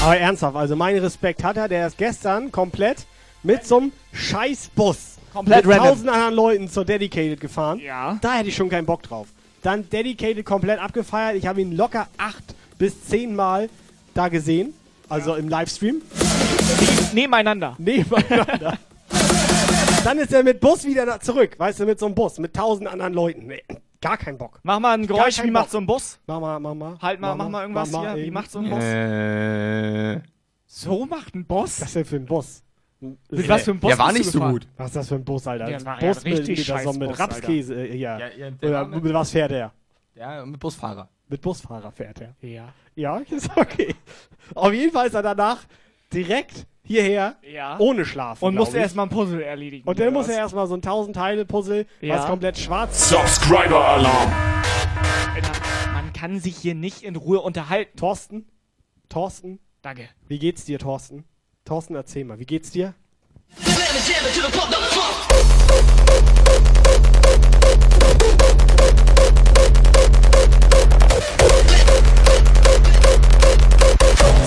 Aber ernsthaft, also mein Respekt hat er, der ist gestern komplett mit so einem Scheißbus Komplett mit random. tausend anderen Leuten zur Dedicated gefahren. Ja. Da hätte ich schon keinen Bock drauf. Dann Dedicated komplett abgefeiert. Ich habe ihn locker acht bis zehn Mal da gesehen. Also im Livestream. Nebeneinander. Nebeneinander. Dann ist er mit Bus wieder zurück. Weißt du, mit so einem Bus. Mit tausend anderen Leuten. Gar kein Bock. Mach mal ein Geräusch, keinen wie macht so ein Bus? Mach mal, mach mal. Halt mal, mach mal irgendwas hier. Wie macht so ein Bus? Äh, So macht ein Bus? Was ist denn für ein Bus? Mit was für einem Bus Der war nicht so gut. Was ist das für ein Bus, Alter? Der war ein ja Bus ein richtig mit, mit, so mit Bus, Rapskäse äh, hier. Ja, ja, der Oder mit- mit was fährt er? Ja, mit Busfahrer. Mit Busfahrer fährt er. Ja. Ja, ist okay. Auf jeden Fall ist er danach direkt hierher, Ja. ohne Schlafen. Und musste erstmal ein Puzzle erledigen. Und dann muss er erstmal so ein 1000-Teile-Puzzle, Ja. was komplett schwarz Subscriber Alarm. Alter, Man kann sich hier nicht in Ruhe unterhalten. Thorsten? Thorsten? Danke. Wie geht's dir, Thorsten? Thorsten, erzähl mal, wie geht's dir?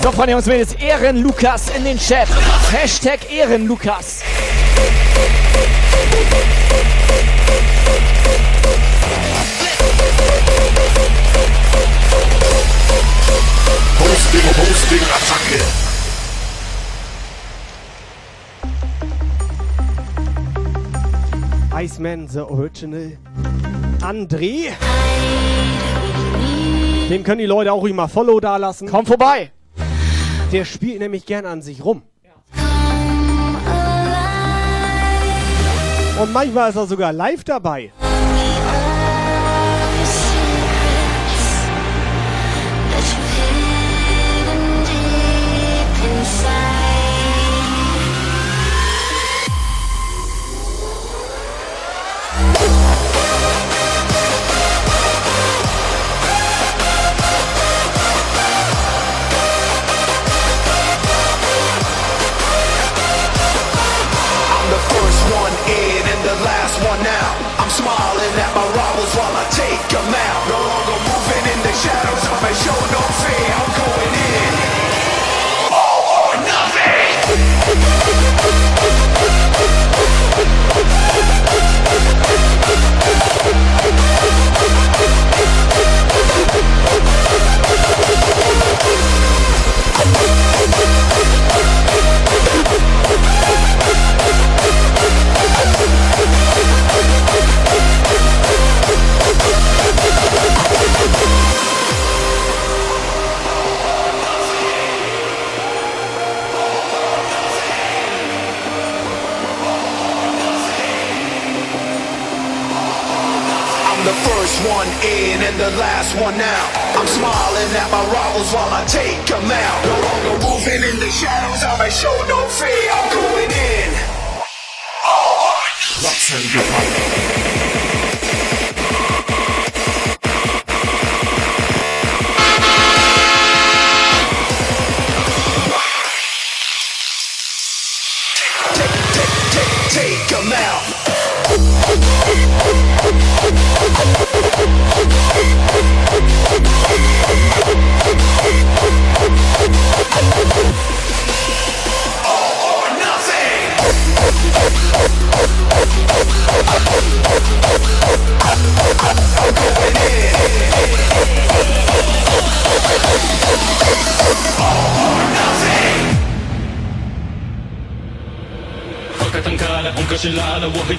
So, Freunde und Mädels, Ehrenlukas in den Chat. Hashtag Ehrenlukas. Hosting, Hosting, Attacke. Iceman, the Original. André. Dem können die Leute auch mal Follow da lassen. Komm vorbei. Der spielt nämlich gern an sich rum. Und manchmal ist er sogar live dabei. I'm at my rivals while I take them out. No longer moving in the shadows, I may show no fear. The last one out. I'm smiling at my rivals while I take them out. No longer moving in the shadows, I may show no fear. I'm going in. All or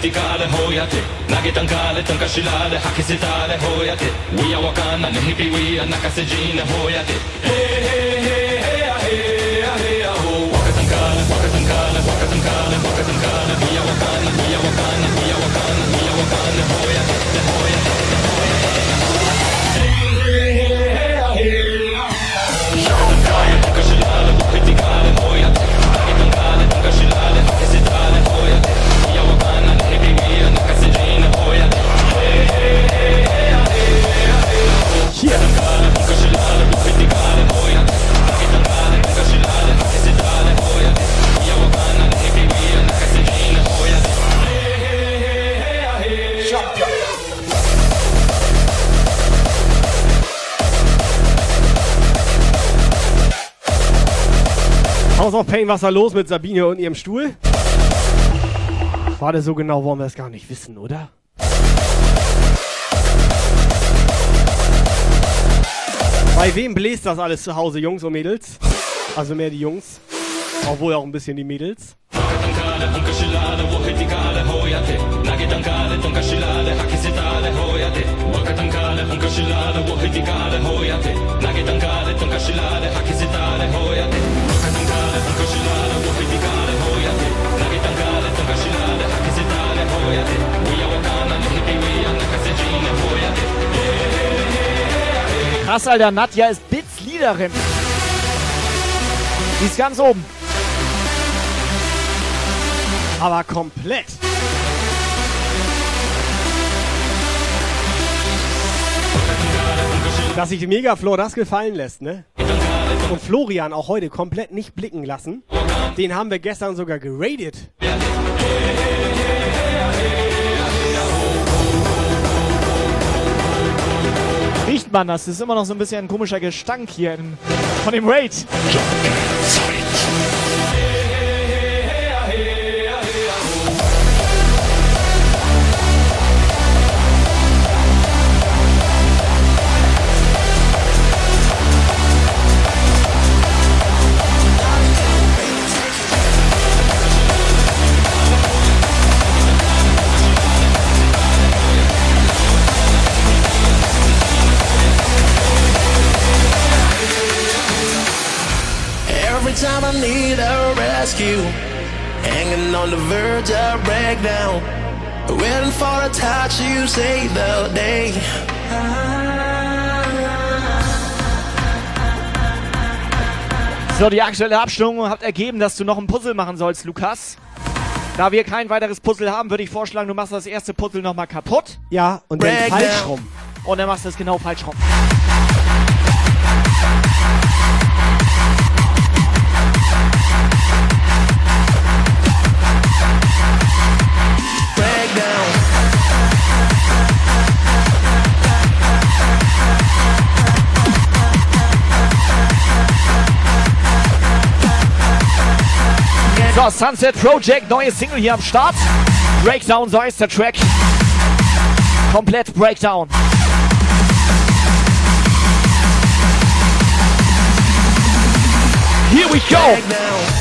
politikale hoyate nagetankale tankashilale hakisitale hoyate wiya wakana nehipiwiya nakasejine hoyate Pain, was da los mit Sabine und ihrem Stuhl? Warte, so genau wollen wir es gar nicht wissen, oder? Bei wem bläst das alles zu Hause, Jungs und Mädels? Also mehr die Jungs, obwohl auch ein bisschen die Mädels. Krass, Alter, Nadja ist Bits Liederin. Die ist ganz oben. Aber komplett. Dass sich Megaflor das gefallen lässt, ne? Und Florian auch heute komplett nicht blicken lassen. Den haben wir gestern sogar geradet. Riecht man das? Das ist immer noch so ein bisschen ein komischer Gestank hier in, von dem Raid. Every rescue, hanging on the verge of breakdown, waiting for a touch you save the day. So, die aktuelle Abstimmung hat ergeben, dass du noch ein Puzzle machen sollst, Lukas. Da wir kein weiteres Puzzle haben, würde ich vorschlagen, du machst das erste Puzzle nochmal kaputt. Ja, und dann falsch rum. Und dann machst du es genau falsch rum. So, Sunset Project, neues Single hier am Start. Breakdown, so heißt der Track. Komplett Breakdown. Here we go.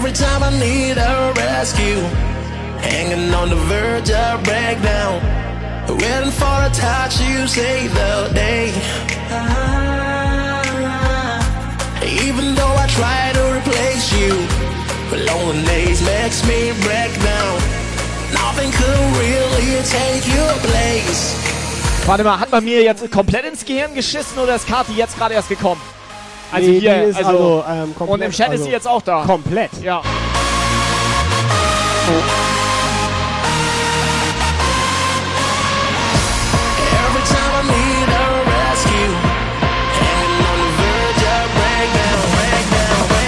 Every time I need a rescue, hanging on the verge of breakdown, waiting for a touch you save the day. Even though I try to replace you, the loneliness makes me break down. Nothing could really take your place. Warte mal, hat man mir jetzt komplett ins Gehirn geschissen oder ist Kati jetzt gerade erst gekommen? Also Nee, hier, ist also, also, ähm, komplett, und im Chat ist also sie jetzt auch da. Komplett. Ja.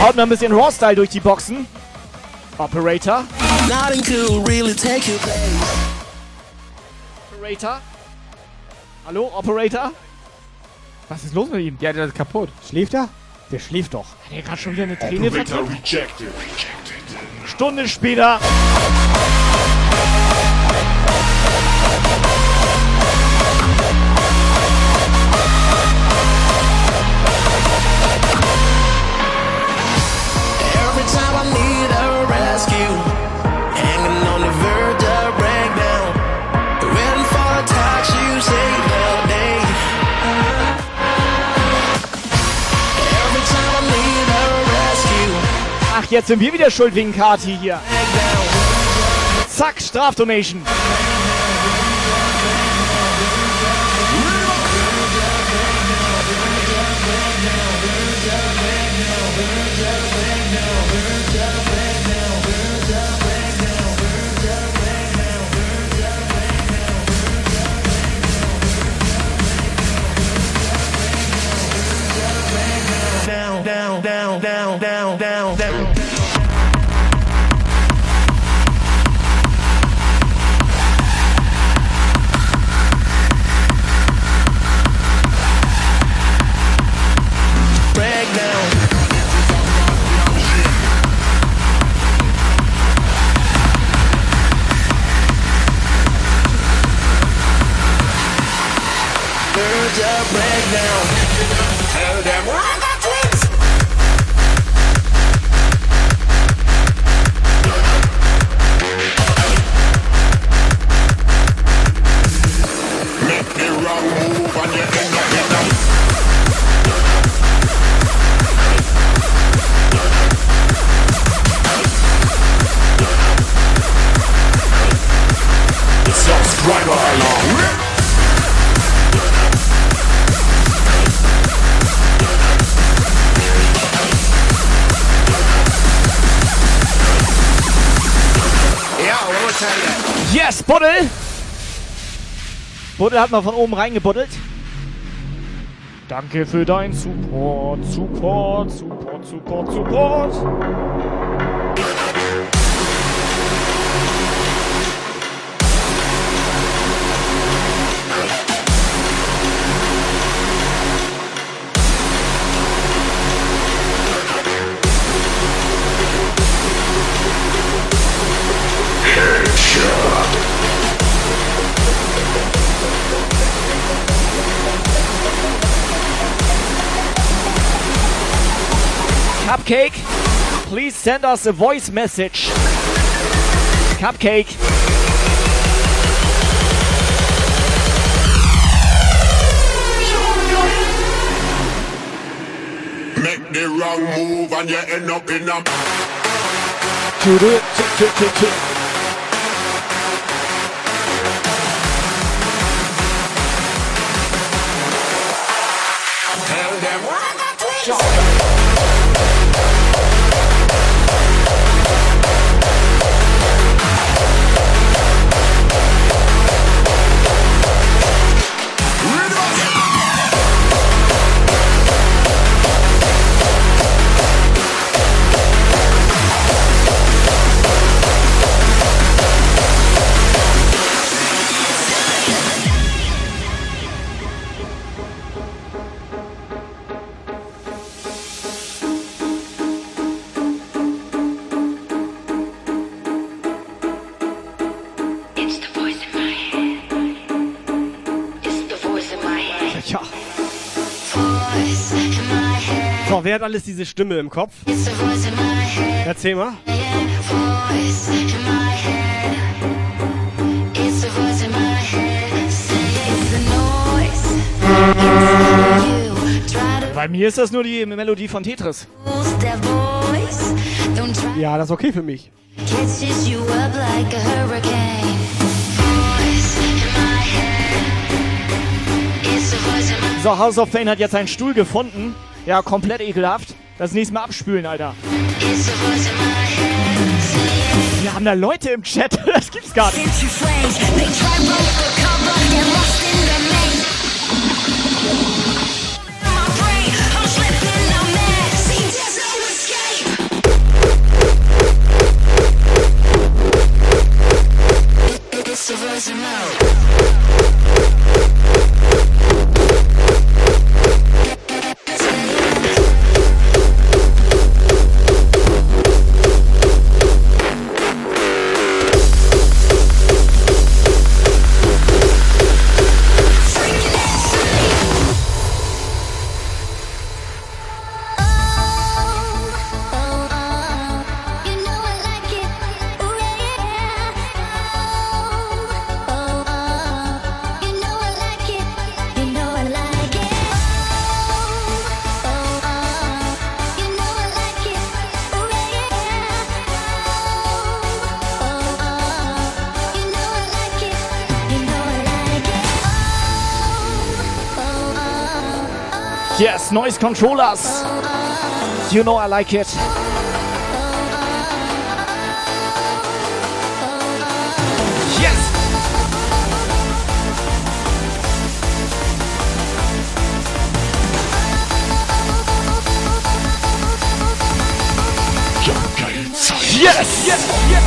Haut mal ein bisschen Raw-Style durch die Boxen. Operator. Nothing could really take your place. Operator. Hallo, Operator? Was ist los mit ihm? Ja, der ist kaputt. Schläft er? Der schläft doch. Hat er gerade schon wieder eine Träne verdrückt? rejected. Rejected. Stunde später. Every time I jetzt sind wir wieder schuld wegen Kati hier. Zack, Strafdonation. down, down, down, down, down, Verge of breakdown. Tell them Yes, Buddel! Buddel hat mal von oben reingebuddelt. Danke für dein Support, Support, Support, Support, Support. Cupcake, please send us a voice message. Cupcake. Make the wrong move and you end up in a. wer hat alles diese Stimme im Kopf? Erzähl mal. Bei mir ist das nur die Melodie von Tetris. Ja, das ist okay für mich. So, House of Pain hat jetzt einen Stuhl gefunden. Ja, komplett ekelhaft. Das nächste Mal abspülen, Alter. It's the. Wir haben da Leute im Chat. Das gibt's gar nicht. You flames, they controllers. You know I like it. Yes. Yes. Yes.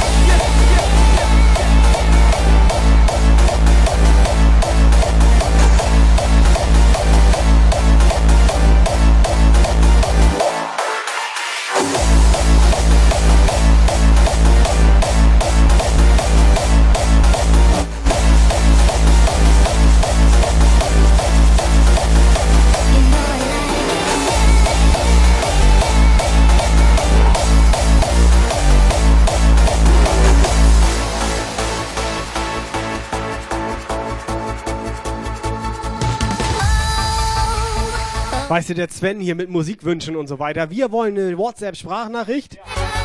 Weißt du, der Sven hier mit Musikwünschen und so weiter. Wir wollen eine WhatsApp-Sprachnachricht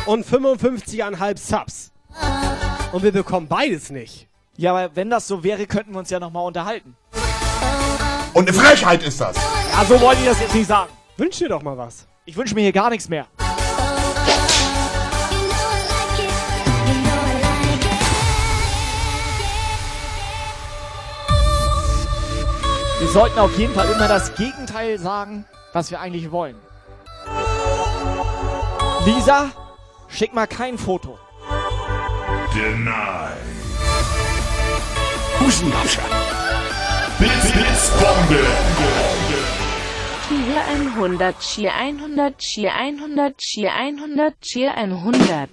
und 55,5 Subs. Und wir bekommen beides nicht. Ja, aber wenn das so wäre, könnten wir uns ja nochmal unterhalten. Und eine Frechheit ist das. Ja, so wollte ich das jetzt nicht sagen. Wünsch dir doch mal was. Ich wünsche mir hier gar nichts mehr. Sollten auf jeden Fall immer das Gegenteil sagen, was wir eigentlich wollen. Lisa, schick mal kein Foto. Deny. Hustenabschlag. Blitz, Blitzbombe. Cheer 100, Cheer 100, Cheer 100, Cheer 100, Cheer 100.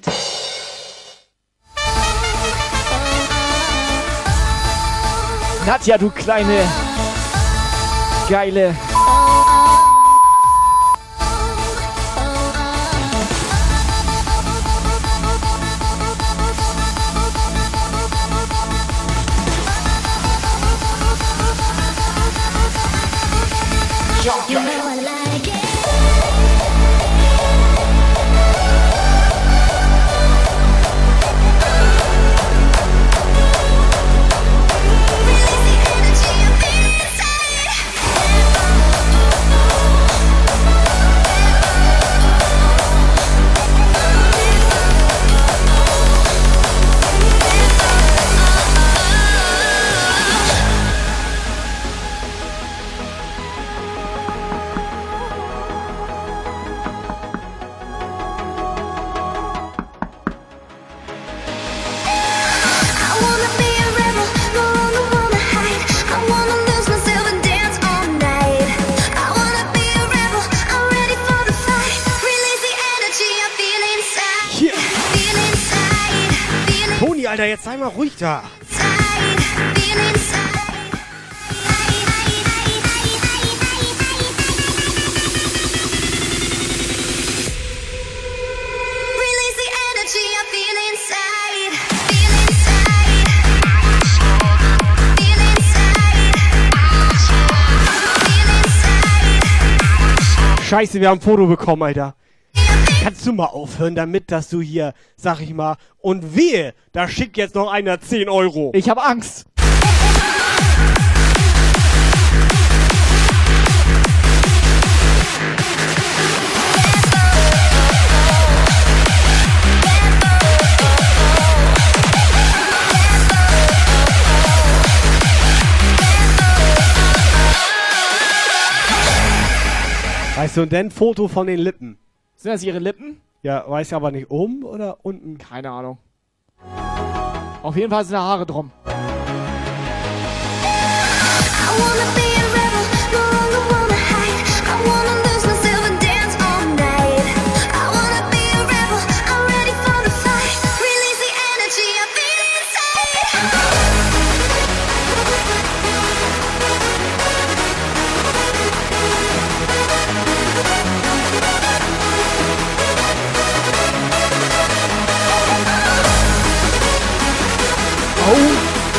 Nadja, du kleine geile. You jetzt sei mal ruhig da. Scheiße, wir haben ein Foto bekommen, Alter. Kannst du mal aufhören damit, dass du hier, sag ich mal, und wehe, da schickt jetzt noch einer 10 Euro. Ich habe Angst. Weißt du, und dann Foto von den Lippen. Sind das ihre Lippen? Ja, weiß aber nicht, oben oder unten? Keine Ahnung. Auf jeden Fall sind da Haare drum. I wanna be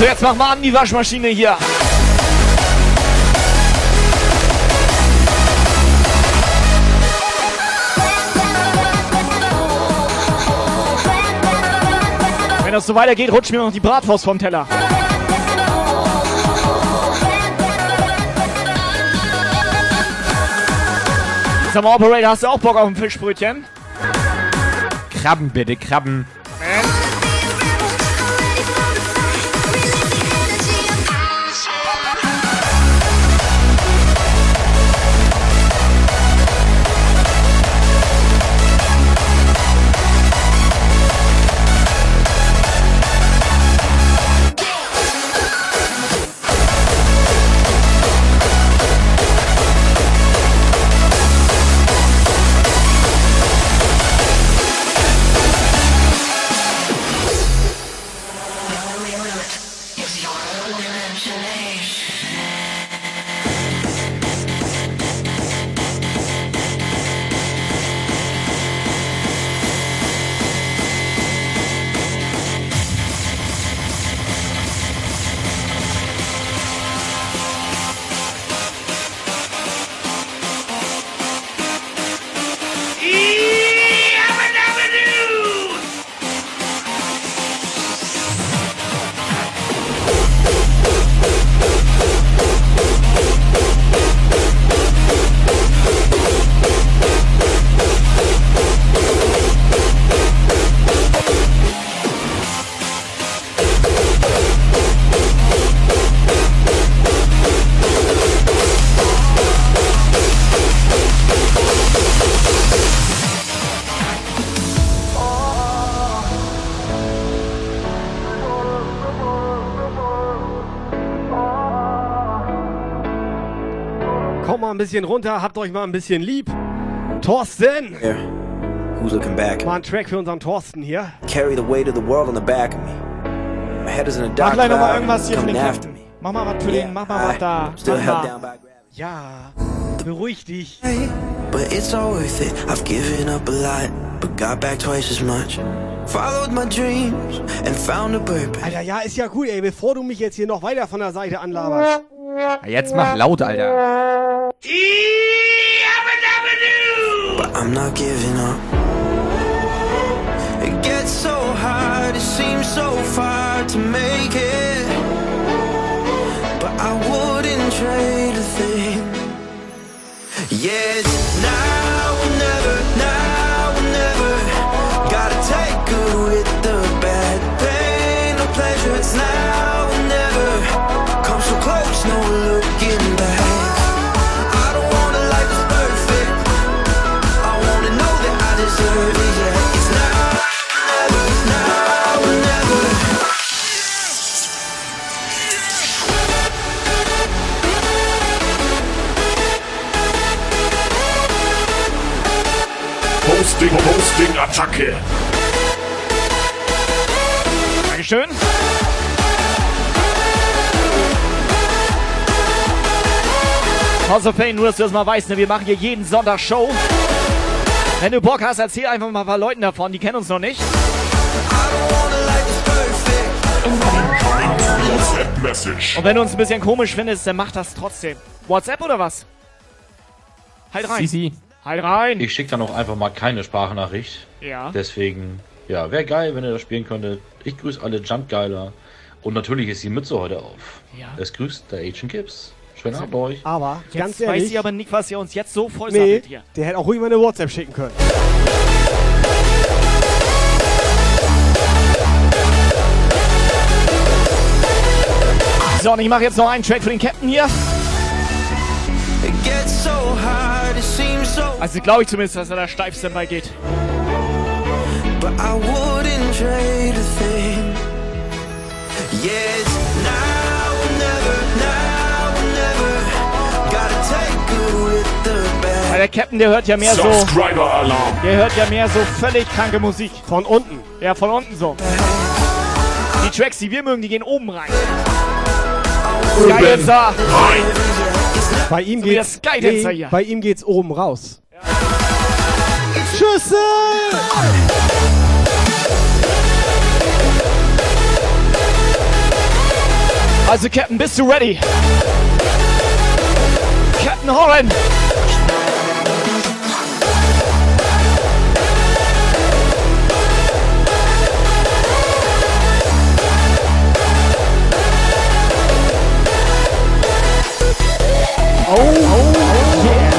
So, jetzt mach mal an die Waschmaschine hier. Wenn das so weitergeht, rutscht mir noch die Bratwurst vom Teller. Sag mal, Operator, hast du auch Bock auf ein Fischbrötchen? Krabben bitte, Krabben. Bisschen runter, habt euch mal ein bisschen lieb. Thorsten! There. Who's looking back? Mal ein Track für unseren Thorsten hier. Carry the weight of the world on the back of me. My head is in a Mach dark gleich nochmal irgendwas hier für den after me. Mach mal was für den, mach mal was da. Still Mach held down by Ja, beruhig dich. But it's all worth it. I've given up a lot, but got back twice as much. Followed my dreams and found a purpose. Alter, ja, ist ja gut, ey, bevor du mich jetzt hier noch weiter von der Seite anlaberst. Jetzt mach laut, Alter. But I'm not giving up. It gets so hard, it seems so far to make it. But I wouldn't trade a thing. Yeah, Attacke. Dankeschön. House of Pain, nur dass du das mal weißt, ne? wir machen hier jeden Sonntag Show. Wenn du Bock hast, erzähl einfach mal ein paar Leuten davon, die kennen uns noch nicht. Und wenn du uns ein bisschen komisch findest, dann mach das trotzdem. WhatsApp oder was? Halt rein. Sisi. Halt rein. Ich schicke dann auch einfach mal keine Sprachnachricht. Ja. Deswegen, ja, wäre geil, wenn ihr das spielen könntet. Ich grüße alle Jumpgeiler. Und natürlich ist die Mütze heute auf. Ja. Es grüßt der Agent Gibbs. Schönen Abend euch. Aber, Jetzt ganz weiß ehrlich, ich aber nicht, was ihr uns jetzt so voll nee, sammelt hier. der hätte auch ruhig mal eine WhatsApp schicken können. So, und ich mache jetzt noch einen Track für den Captain hier. Also glaube ich zumindest, dass er da steif dabei geht. But I wouldn't trade a thing. Yeah, it's now or never, now or never. Gotta take good with the bad. Weil der Captain, der hört ja mehr so. Der hört ja mehr so völlig kranke Musik. Von unten. Ja, von unten so. Die Tracks, die wir mögen, die gehen oben rein. Skydancer. Bei ihm So geht's, bei ihm geht's oben raus. Schüsse! Also, Captain, bist du ready? Captain Horn. Oh, yeah.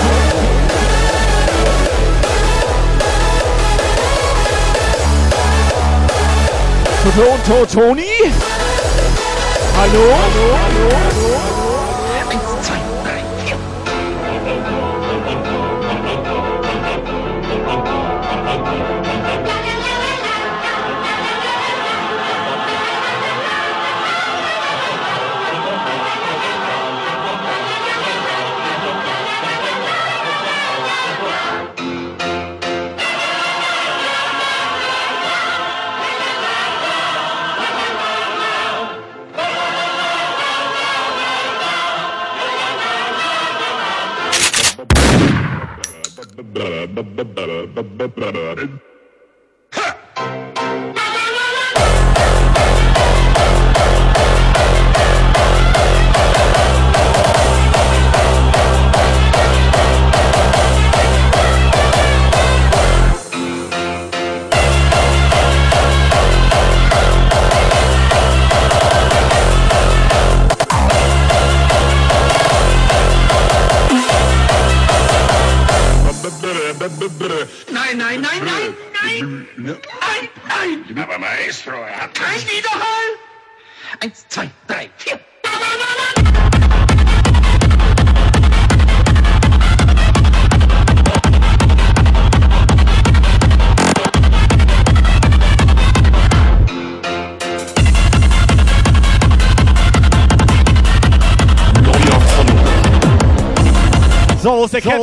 Toto, to, Toni? Hallo? Hallo? Hallo? Hallo?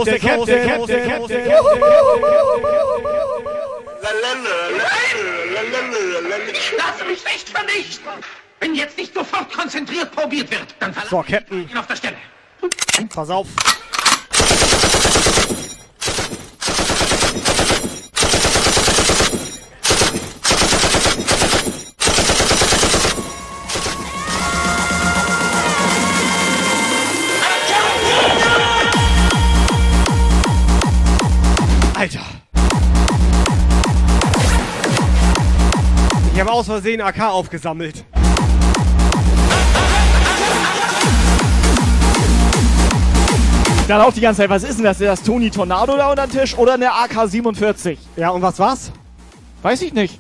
Der Captain, der Captain. Lass mich echt vernichten! Wenn jetzt nicht sofort konzentriert probiert wird, dann verlasse So, Captain. ich ihn auf der Stelle. Pass auf. Versehen AK aufgesammelt. Dann auch die ganze Zeit, was ist denn das? Ist das Tony Tornado da unter dem Tisch oder eine AK-47? Ja, und was war's? Weiß ich nicht.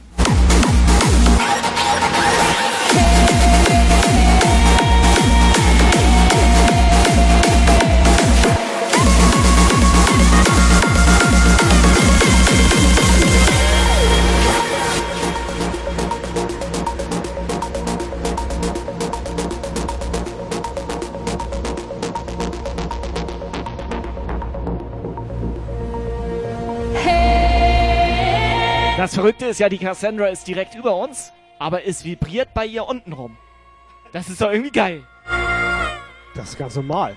Verrückte ist ja, die Cassandra ist direkt über uns, aber es vibriert bei ihr unten rum. Das ist doch irgendwie geil. Das ist ganz normal.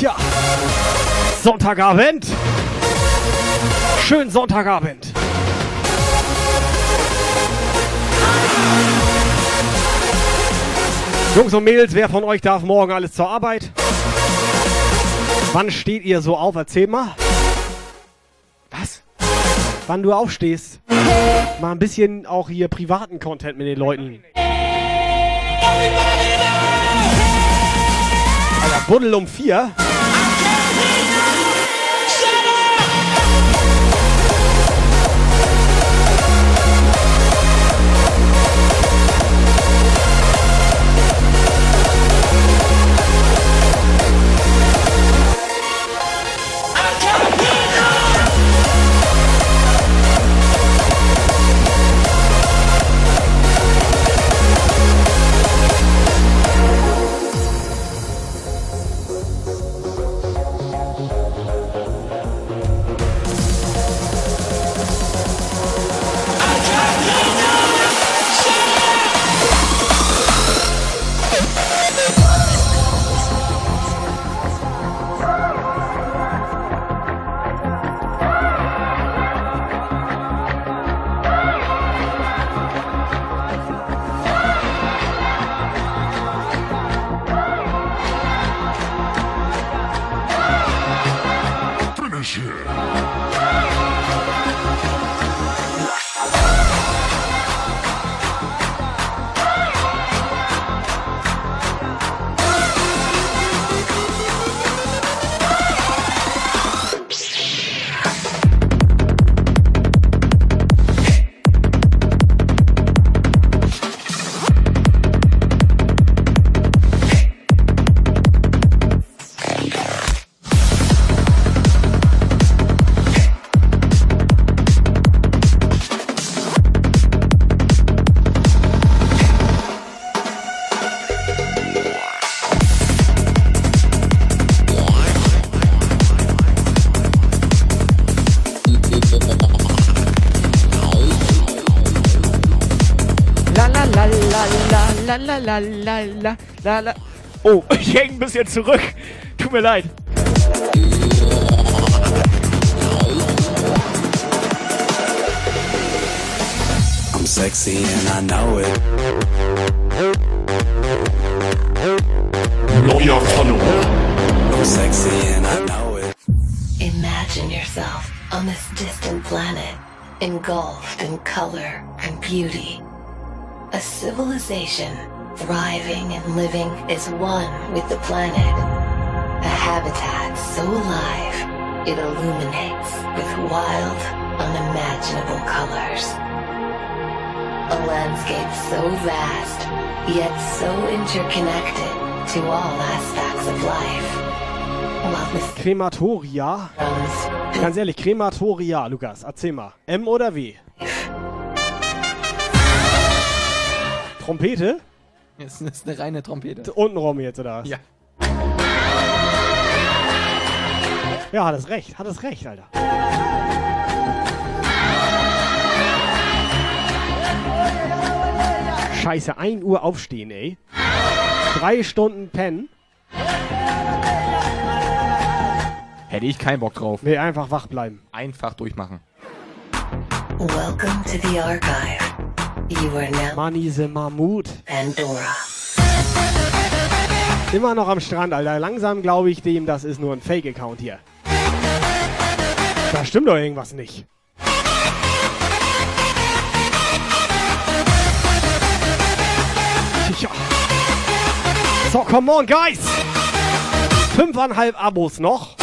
Ja. Sonntagabend. Schönen Sonntagabend. Jungs und Mädels, wer von euch darf morgen alles zur Arbeit? Wann steht ihr so auf? Erzähl mal. Was? Wann du aufstehst. Mal ein bisschen auch hier privaten Content mit den Leuten. Alter, Buddel um vier. La la la la la. Oh, ich hänge ein bisschen zurück. Tut mir leid. I'm sexy and I know it. Neuer Follower. I'm sexy and I know it. Imagine yourself on this distant planet, engulfed in color and beauty. A civilization thriving and living is one with the planet. A habitat so alive, it illuminates with wild, unimaginable colors. A landscape so vast, yet so interconnected to all aspects of life. Krematoria. Ganz ehrlich, Krematoria, Lukas, erzähl mal. M oder W? Trompete? Das ist eine reine Trompete. Untenrum jetzt, oder was? Ja. Ja, hat es recht, hat es recht, Alter. Scheiße, 1 Uhr aufstehen, ey. Drei Stunden pennen. Hätte ich keinen Bock drauf. Nee, einfach wach bleiben. Einfach durchmachen. Welcome to the archive. Money the Mammut. Pandora. Immer noch am Strand, Alter. Langsam glaube ich dem, das ist nur ein Fake-Account hier. Da stimmt doch irgendwas nicht. Ja. So, come on, guys! Fünfeinhalb Abos noch.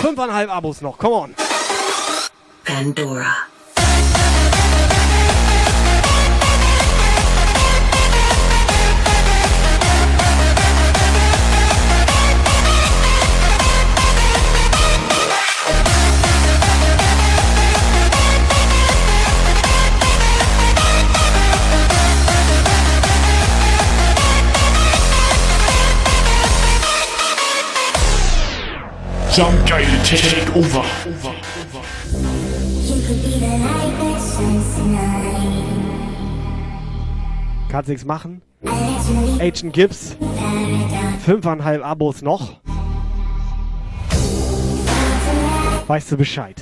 Fünfeinhalb Abos noch, come on. Pandora. Jump Geil Take Over. Kannst nichts machen. Agent Gibbs. Fünfeinhalb Abos noch. Weißt du Bescheid?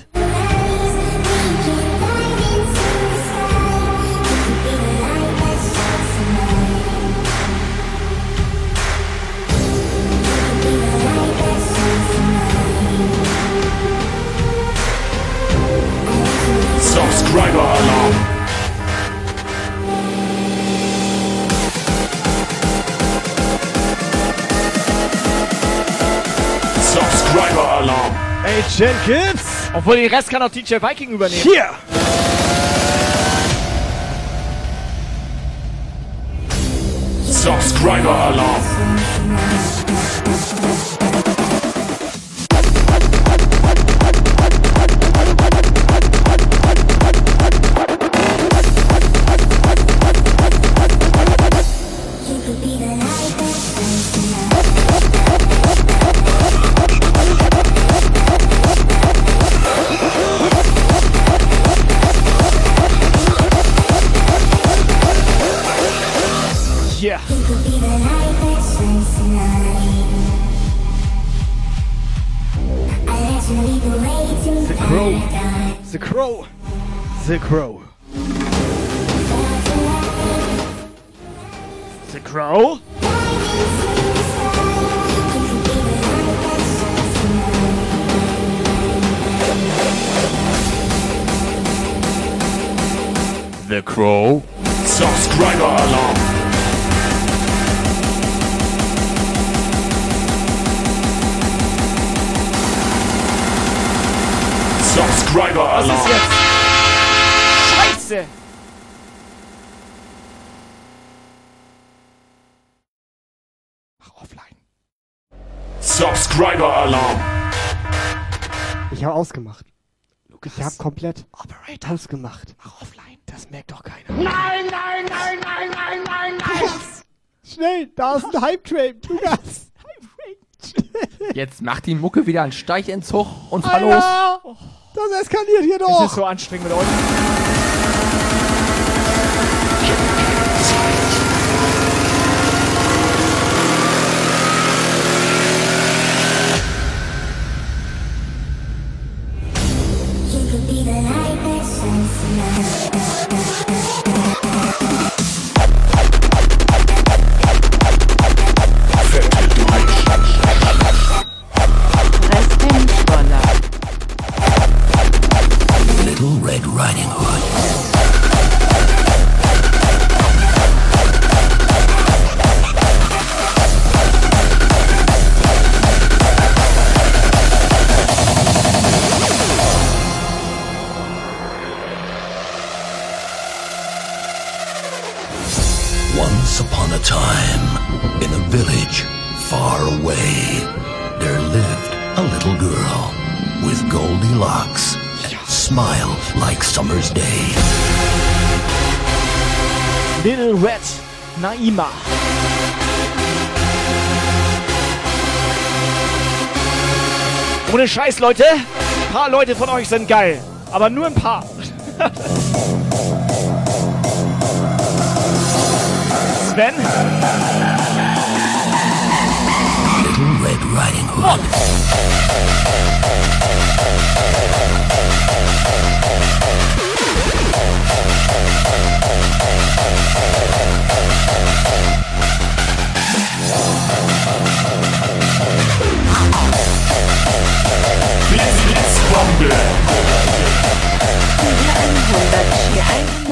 Gibbs. Obwohl den Rest kann auch DJ Viking übernehmen. Hier. Subscriber Alarm. Ausgemacht. Mach offline. Das merkt doch keiner. Nein, nein, nein, nein, nein, nein, nein. Schnell, da ist ein Hype-Train. Lukas. Jetzt macht die Mucke wieder einen Steichentzug und fahr los. Das eskaliert hier doch. ist so anstrengend mit euch. Naima. Ohne Scheiß, Leute. Ein paar Leute von euch sind geil. Aber nur ein paar. Sven? Little Red Riding Hood. Hier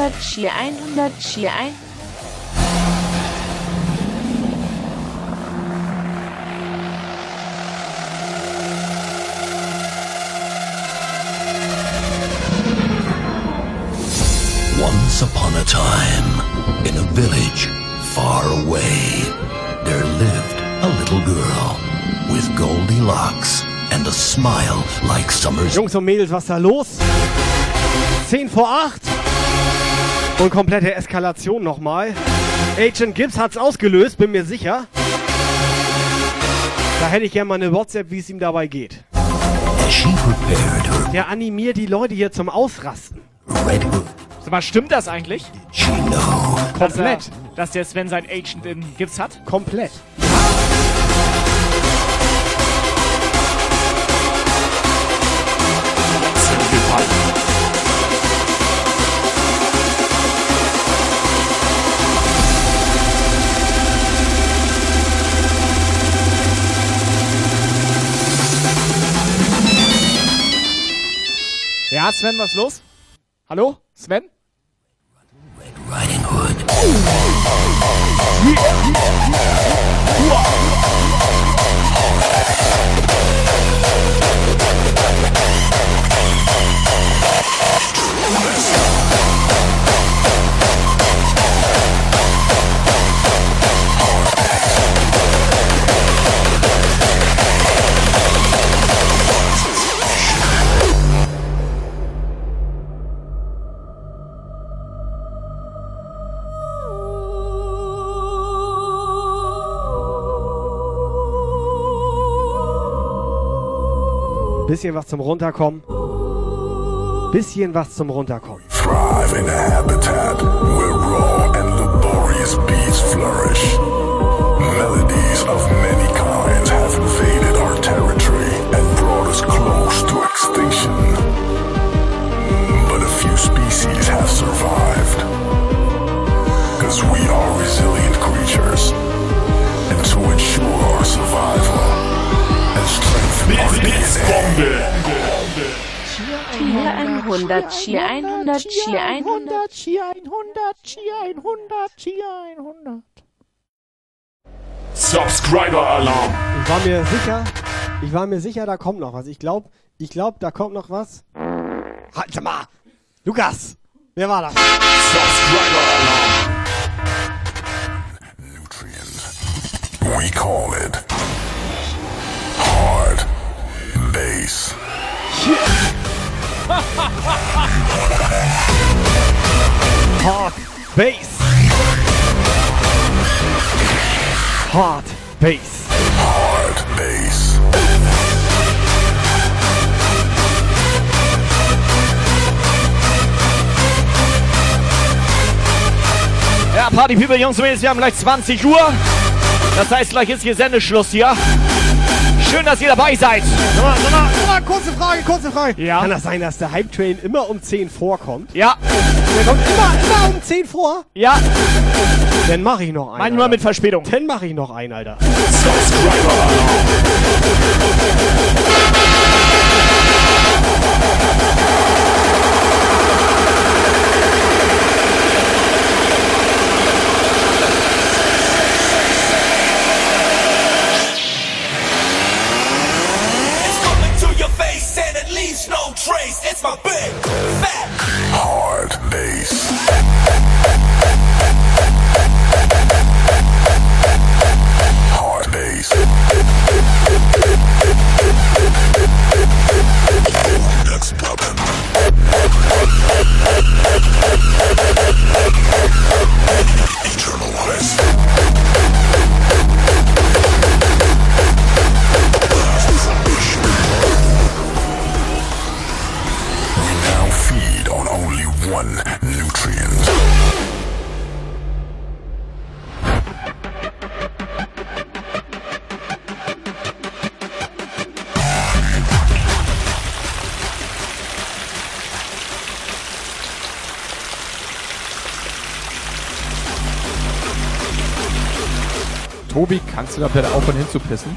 100, hier 100, hier 100. Once upon a time, in a village far away, there lived a little girl with goldy locks and a smile like summer's Jungs und Mädels, was da los? 10 vor 8. Und komplette Eskalation nochmal. Agent Gibbs hat's ausgelöst, bin mir sicher. Da hätte ich gerne mal eine WhatsApp, wie es ihm dabei geht. Der animiert die Leute hier zum Ausrasten. red. Sag mal, stimmt das eigentlich? Er, Komplett. dass der Sven sein Agent in Gips hat? Komplett. Ja, Sven, was los? Hallo? Sven? Riding Hood. Bisschen was zum Runterkommen. Bisschen was zum Runterkommen. Thrive in a habitat where raw and laborious beats flourish. Melodies of many kinds have invaded our territory and brought us close to extinction. But a few species have survived. Cause we are resilient creatures. And to ensure our survival Hier 100, hier 100, hier 100. Chia 100, Chia 100, Chia 100. Subscriber Alarm. Ich war mir sicher, ich war mir sicher, da kommt noch was. Ich glaube, ich glaube, da kommt noch was. Halt mal! Lukas! Wer war das? Subscriber Alarm. We call it bass. Hard Bass. Hard Bass. Hard bass. Ja, Partypeople, Jungs und Mädels, wir haben gleich 20 Uhr. Das heißt, gleich ist hier Sendeschluss hier. Schön, dass ihr dabei seid. Sag mal, sag mal, kurze Frage, kurze Frage. Ja. Kann das sein, dass der Hype Train immer um 10 vorkommt? Ja. Der kommt immer, immer um 10 vor? Ja. Dann mache ich noch einen. Manchmal Alter. mit Verspätung. Dann mache ich noch einen, Alter. Subscriber Leash, no trace. It's my big, fat, hard bass. Hard bass. Next. Eternal One Nutrient. Tobi, kannst du da bitte aufhören hinzupissen?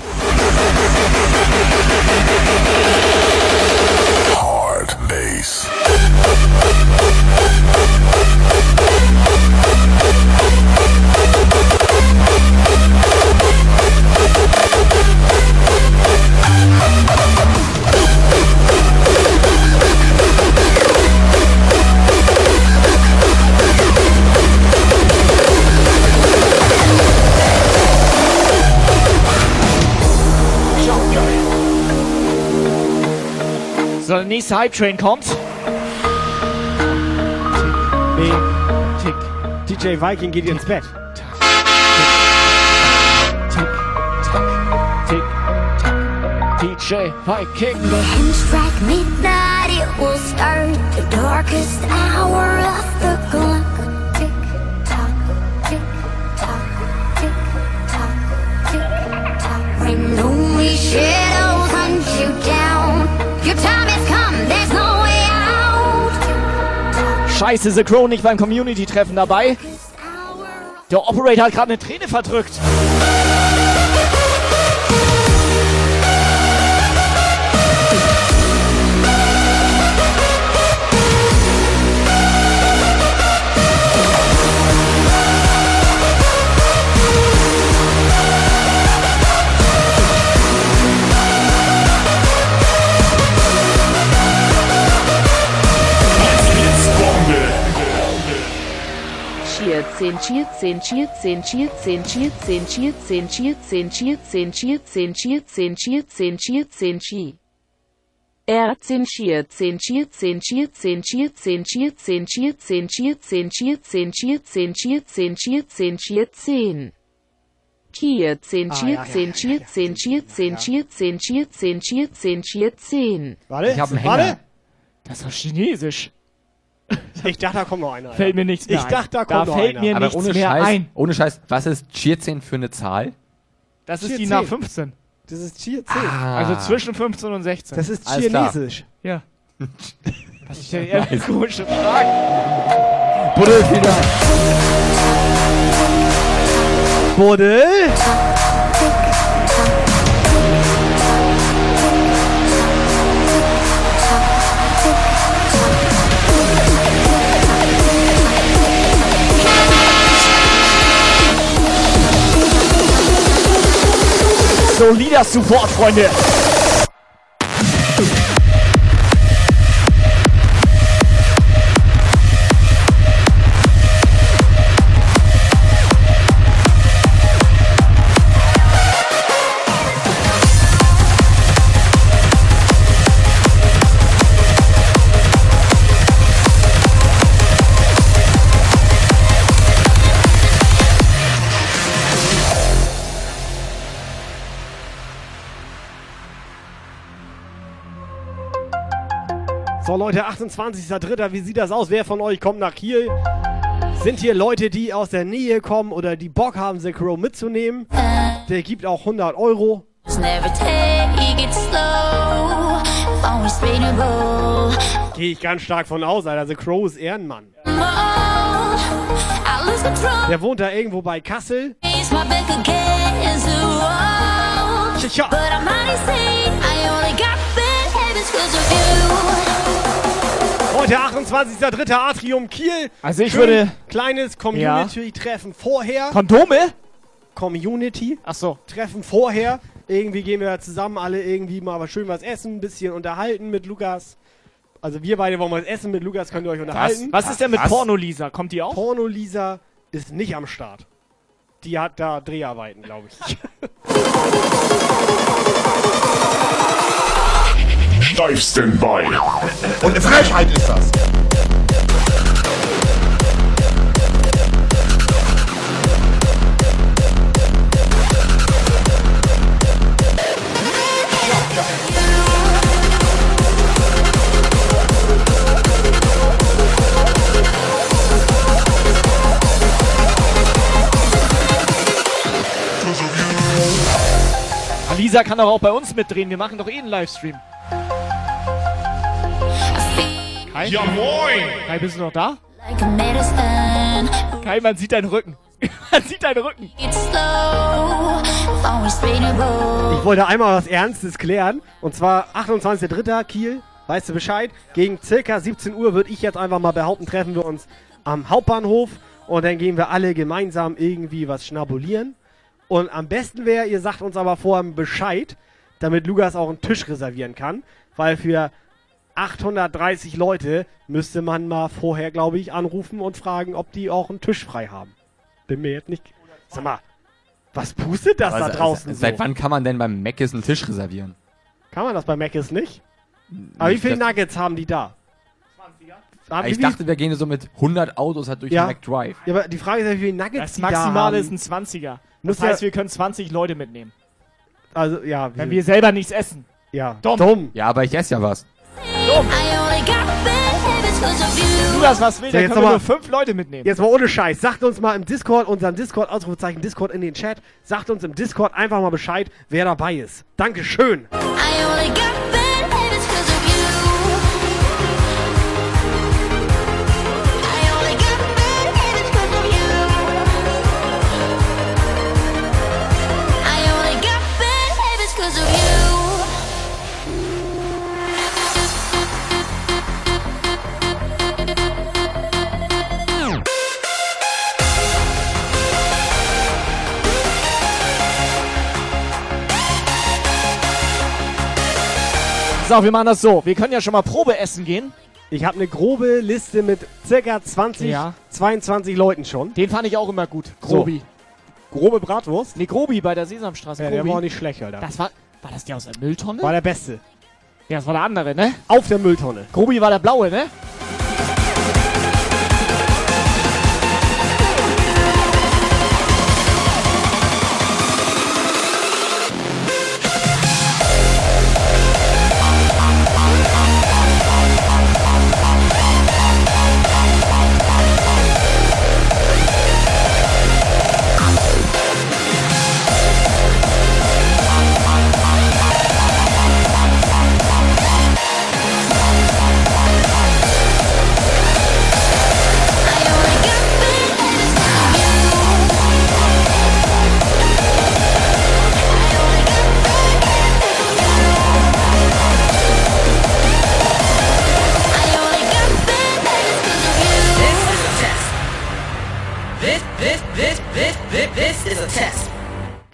Side Train kommt. Tick, tick. DJ Viking geht tick, ins Bett. Tick, tick, tick, tick, DJ Viking. The hinge track midnight, it will start the darkest hour of Scheiße, The Crow nicht beim Community-Treffen dabei. Der Operator hat gerade eine Träne verdrückt. 14 14 14 14 14 14 14 14 14 14 14 14 14 14 14 14 14 14 14 14 14 14 14 14 14 14 14, 14, 14, 14, 14, 14, 14, 14. Warte, ich habe einen Hänger. Warte. Das ist doch chinesisch. Ich dachte, da kommt noch einer. Fällt mir nichts mehr Ich ein. dachte, da Da kommt noch fällt einer. mir Aber nichts ohne mehr Scheiß, ein. ohne Scheiß, was ist Cheer 10 für eine Zahl? Das ist die 10. nach 15. Das ist Cheer 10. Ah. Also zwischen 15 und 16. Das ist. Chinesisch. Ja. Was ist denn eher komische Frage? Buddel wieder. Buddel? Solider Support, Freunde. So Leute, 28.03. Wie sieht das aus? Wer von euch kommt nach Kiel? Sind hier Leute, die aus der Nähe kommen oder die Bock haben, The Crow mitzunehmen? Der gibt auch 100 Euro. Gehe ich ganz stark von aus, Alter. The Crow ist Ehrenmann. Der wohnt da irgendwo bei Kassel. Tja. Heute 28.03. Atrium Kiel. Also ich Schön würde- Kleines Community-Treffen vorher. Kondome? Community. Ach so. Treffen vorher. Irgendwie gehen wir zusammen alle irgendwie mal was schön was essen, ein bisschen unterhalten mit Lukas. Also wir beide wollen was essen mit Lukas, könnt ihr euch unterhalten. Was ist denn mit Was? Porno-Lisa? Kommt die auch? Porno-Lisa ist nicht am Start. Die hat da Dreharbeiten, glaube ich. Steif Standby. Und eine Frechheit ist das. Lisa kann doch auch bei uns mitdrehen. Wir machen doch eh einen Livestream. Kai? Ja, moin! Kai, bist du noch da? Like a medicine. Kai, man sieht deinen Rücken. Man sieht deinen Rücken. Ich wollte einmal was Ernstes klären. Und zwar 28.03. Kiel, weißt du Bescheid? Gegen circa 17 Uhr würde ich jetzt einfach mal behaupten, treffen wir uns am Hauptbahnhof. Und dann gehen wir alle gemeinsam irgendwie was schnabulieren. Und am besten wäre, ihr sagt uns aber vorher Bescheid, damit Lukas auch einen Tisch reservieren kann. Weil für 830 Leute müsste man mal vorher, glaube ich, anrufen und fragen, ob die auch einen Tisch frei haben. Bin mir jetzt nicht. Sag mal, was pustet das Aber da se- draußen Seit so? wann kann man denn beim Mc's einen Tisch reservieren? Kann man das bei Mc's nicht? Aber wie Nicht, viele das- Nuggets haben die da? Haben ich die- dachte, wir gehen so mit 100 Autos halt durch Ja. den McDrive. Ja, aber die Frage ist ja, wie viele Nuggets Das die da Maximale haben. ist ein 20er. Muss Das heißt, ja- wir können 20 Leute mitnehmen. Also, ja. Wenn wir selber nichts essen. Ja. Dumm. Ja, aber ich esse ja was. 'cause of you. Lukas, was will, So, dann jetzt können wir noch nur mal- fünf Leute mitnehmen. Jetzt mal ohne Scheiß. Sagt uns mal im Discord, unseren Discord, Ausrufezeichen Discord in den Chat. Sagt uns im Discord einfach mal Bescheid, wer dabei ist. Dankeschön. I only got So, wir machen das so. Wir können ja schon mal Probe essen gehen. Ich habe eine grobe Liste mit circa 20, Ja. 22 Leuten schon. Den fand ich auch immer gut. Grobi. Grobe Bratwurst? Nee, Grobi bei der Sesamstraße. Ja, der Grobi. war auch nicht schlecht, Alter. Das war, war das der aus der Mülltonne? War der Beste. ja, das war der andere, ne? Auf der Mülltonne. Grobi war der blaue, ne?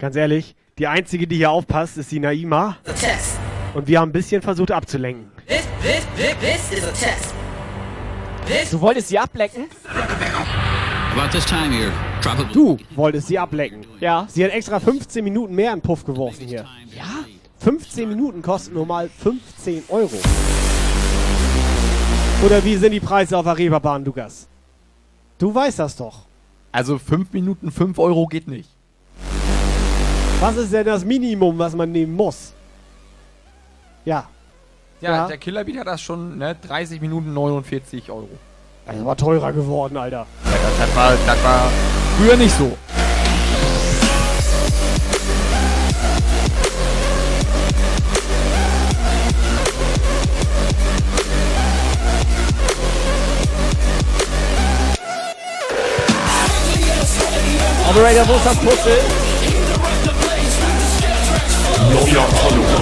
Ganz ehrlich, die einzige, die hier aufpasst, ist die Naima. Und wir haben ein bisschen versucht abzulenken. This, this, this, this is a test. This. Du wolltest sie ablecken? About this time of year, tropical. Du wolltest sie ablecken. Ja. Sie hat extra 15 Minuten mehr in den Puff geworfen hier. Ja? 15 Minuten kosten nur mal 15 Euro. Oder wie sind die Preise auf der Reeperbahn, Lukas? Du weißt das doch. Also 5 Minuten 5 Euro geht nicht. Was ist denn das Minimum, was man nehmen muss? Ja. Ja, Ja. der Killerbeat hat das schon, ne? 30 Minuten 49 Euro. Das war teurer geworden, Alter. Ja, das, das, war, das war früher nicht so. Operator, wo ist das Puzzle? Neuer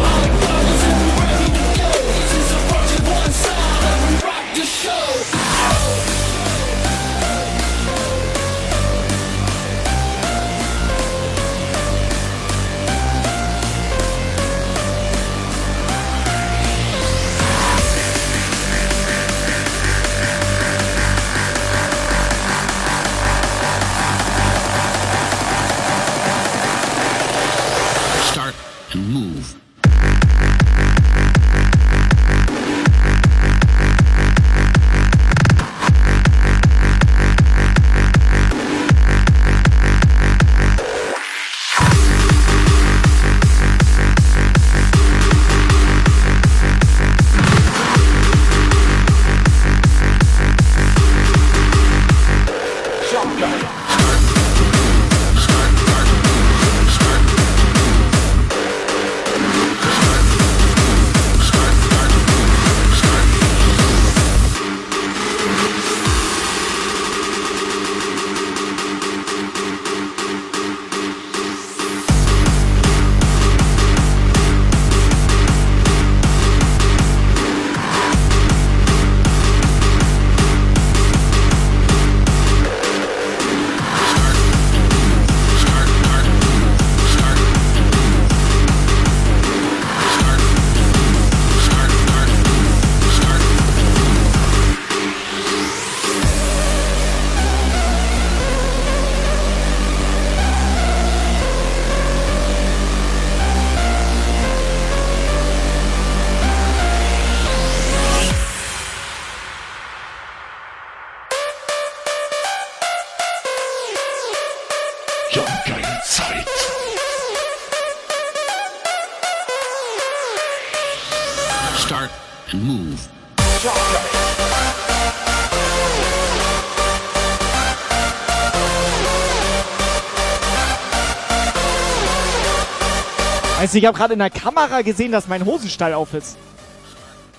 Ich habe gerade in der Kamera gesehen, dass mein Hosenstall auf ist.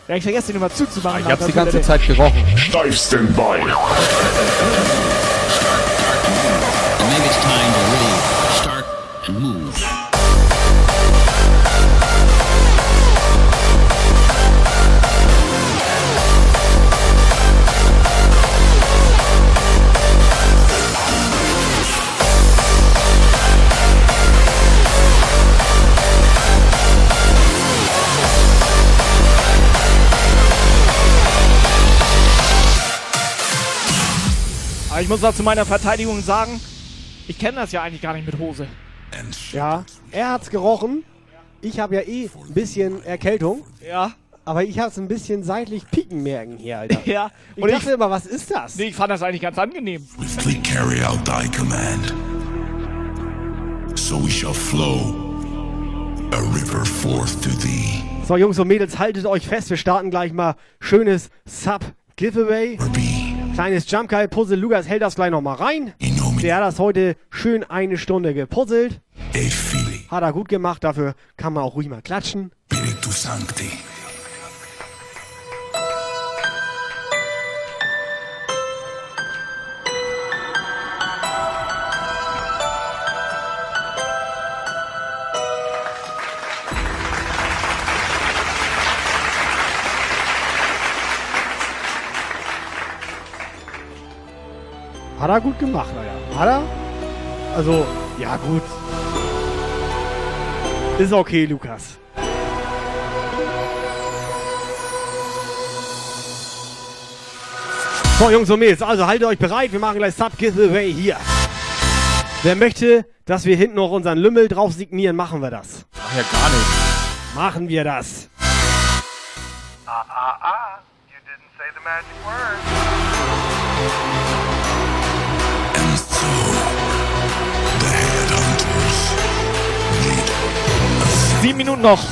Ja, ich vergesse den immer zuzumachen. Ich hab's die ganze Zeit gerochen. Bei. And maybe it's time to really start and move. Aber ich muss noch zu meiner Verteidigung sagen, ich kenne das ja eigentlich gar nicht mit Hose. Ja, er hat's gerochen. Ich habe ja eh ein bisschen Erkältung. Ja. Aber ich hab's ein bisschen seitlich pieken merken hier, Alter. Ja. Ich Und dachte immer, was ist das? Nee, ich fand das eigentlich ganz angenehm. Swiftly carry out thy command. So we shall flow, a river forth to thee. So, Jungs und Mädels, haltet euch fest. Wir starten gleich mal schönes Sub-Giveaway. Kleines Jump Guy Puzzle. Lukas hält das gleich nochmal rein. Der hat das heute schön eine Stunde gepuzzelt. Hat er gut gemacht. Dafür kann man auch ruhig mal klatschen. Spiritu Sancti. Hat er gut gemacht, Alter. Hat er? Also, ja gut. Ist okay, Lukas. So, Jungs und Mädels, also haltet euch bereit. Wir machen gleich Sub-Giveaway hier. Wer möchte, dass wir hinten noch unseren Lümmel drauf signieren, machen wir das. Ach ja, gar nicht. Machen wir das. Ah, ah, ah. You didn't say the magic word. Sieben Minuten noch.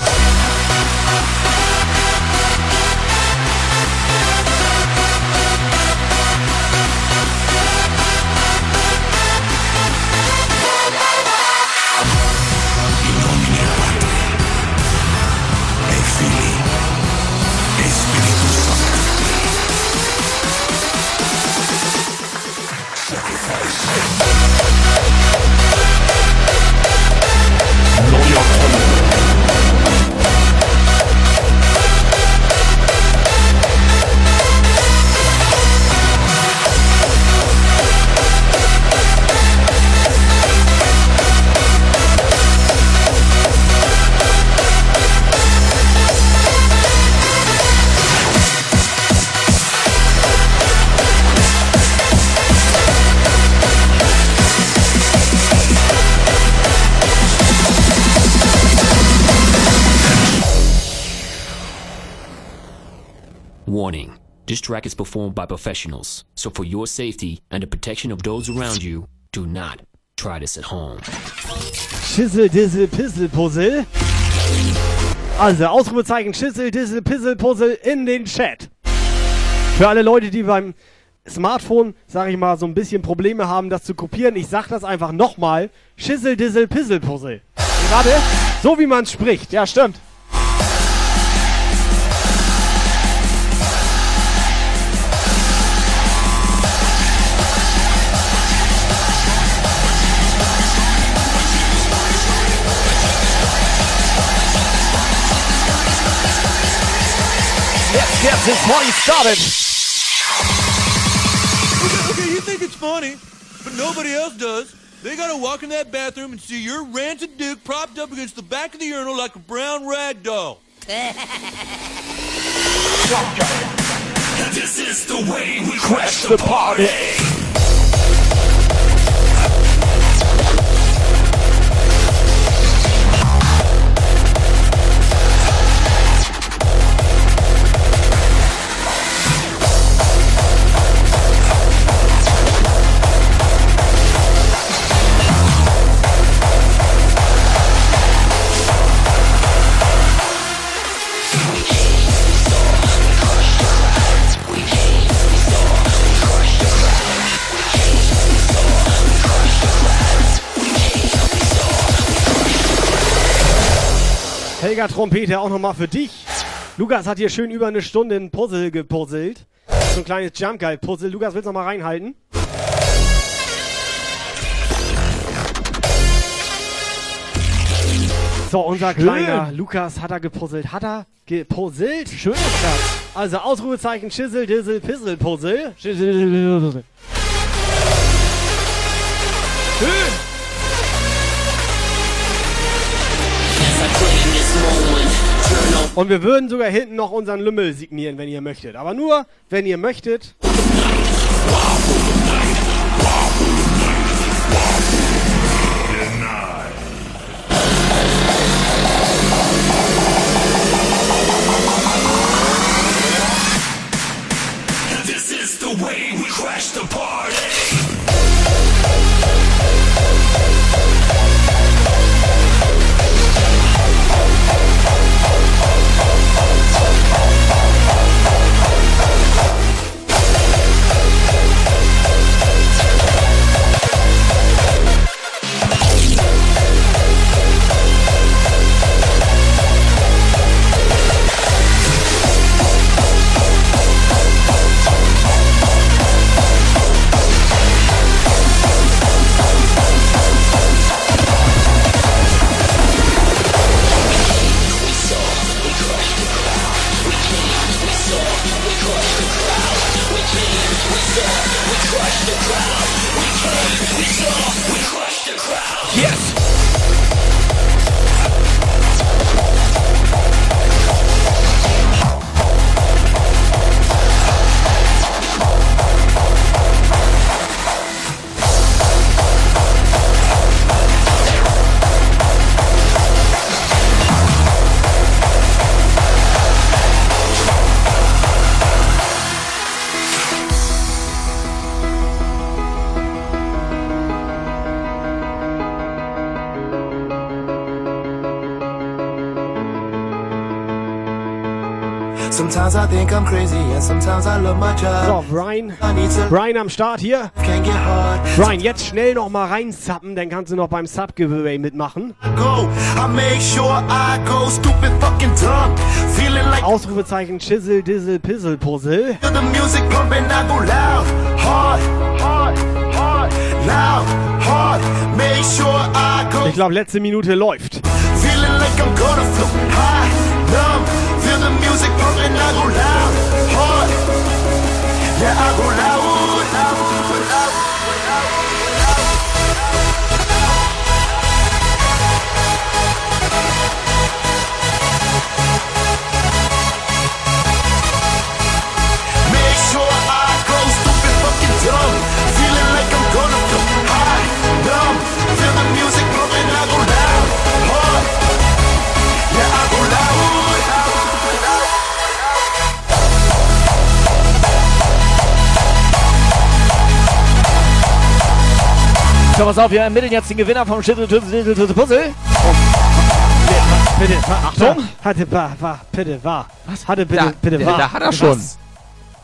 This track is performed by professionals, so for your safety and the protection of those around you, do not try this at home. Schissel, Dissel, Pissel, Puzzle. Also, Ausrufezeichen, Schissel, Dissel, Pissel, Puzzle in den Chat. Für alle Leute, die beim Smartphone, sag ich mal, so ein bisschen Probleme haben, das zu kopieren, ich sag das einfach nochmal. Schissel, Dissel, Pissel, Puzzle. Gerade so, wie man spricht. Ja, stimmt. Let's get this party started. Okay, okay, you think it's funny, but nobody else does. They gotta walk in that bathroom and see your rancid dick propped up against the back of the urinal like a brown rag doll. This is the way we crash the party. Helga Trompete auch nochmal für dich. Lukas hat hier schön über eine Stunde ein Puzzle gepuzzelt. So ein kleines Jump Guy Puzzle. Lukas, willst du noch mal reinhalten? So, unser Schön. kleiner Lukas hat er gepuzzelt. Hat er gepuzzelt? Schön ist das. Also Ausrufezeichen Schissel, Dissel, Pissel, Puzzle. Schön. Und wir würden sogar hinten noch unseren Lümmel signieren, wenn ihr möchtet. Aber nur, wenn ihr möchtet. I'm crazy and sometimes I love my job. So, Brian. Brian am Start hier. Brian, jetzt schnell noch mal reinzappen, dann kannst du noch beim Sub-Giveaway mitmachen. Go, I make sure I go stupid fucking dumb. Feeling like Ausrufezeichen Chisel, Dizzle, Pizzle, Puzzle. the music pumping, I go loud, hard, hard, hard, loud, hard. Make sure I go. Ich glaube, letzte Minute läuft. Feeling like I'm gonna float high, numb. Feel the music pumping, I go loud. Yeah, So, pass auf, wir ermitteln jetzt den Gewinner vom Schüttel Puzzle. Bitte, Achtung. Achtung. Hatte, war, war, bitte, war. Was? Hatte, bitte, Da- bitte, da- war. da hat er schon. Was?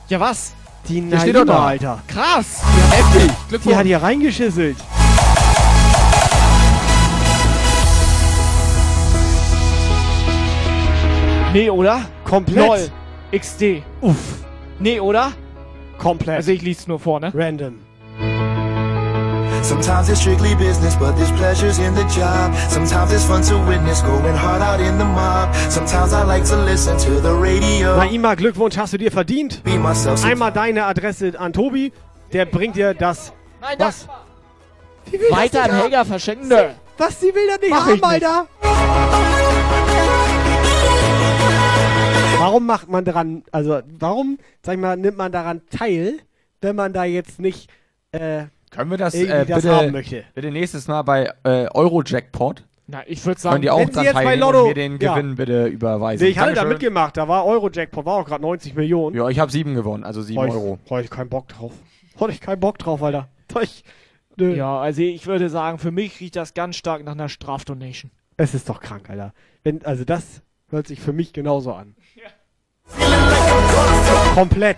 Ja, was? Die Der steht doch Naima, da. Alter. Krass. Heftig. Die hat hier reingeschisselt. Nee, oder? Komplett. Lol. XD. Uff. Nee, oder? Komplett. Also ich lies nur vor, ne? Random. Sometimes it's strictly business, but there's pleasures in the job. Sometimes it's fun to witness, going hard out in the mob. Sometimes I like to listen to the radio. Naima, Glückwunsch hast du dir verdient. Einmal deine Adresse an Tobi. Der bringt dir das. Nein, was? Die will Weiter das an Helga verschenken, nö. Was? Die will das nicht Mach haben, ich nicht. Alter. Warum macht man daran, also warum, sag ich mal, nimmt man daran teil, wenn man da jetzt nicht äh, Können wir das, äh, das bitte, haben möchte? bitte nächstes Mal bei äh, Eurojackpot? Na, ich würde Können sagen, die auch wenn Sie jetzt bei teilnehmen Lotto- und mir den ja. Gewinn bitte überweisen? Nee, ich hatte da Dankeschön. mitgemacht, da war Euro-Jackpot, war auch gerade 90 Millionen. Ja, ich habe sieben gewonnen, also sieben ich, Euro. Ich keinen Bock drauf. Ich keinen Bock drauf, Alter. Ich, nö. ja, also ich würde sagen, für mich riecht das ganz stark nach einer Strafdonation. Es ist doch krank, Alter. Wenn, also das hört sich für mich genauso an. Komplett.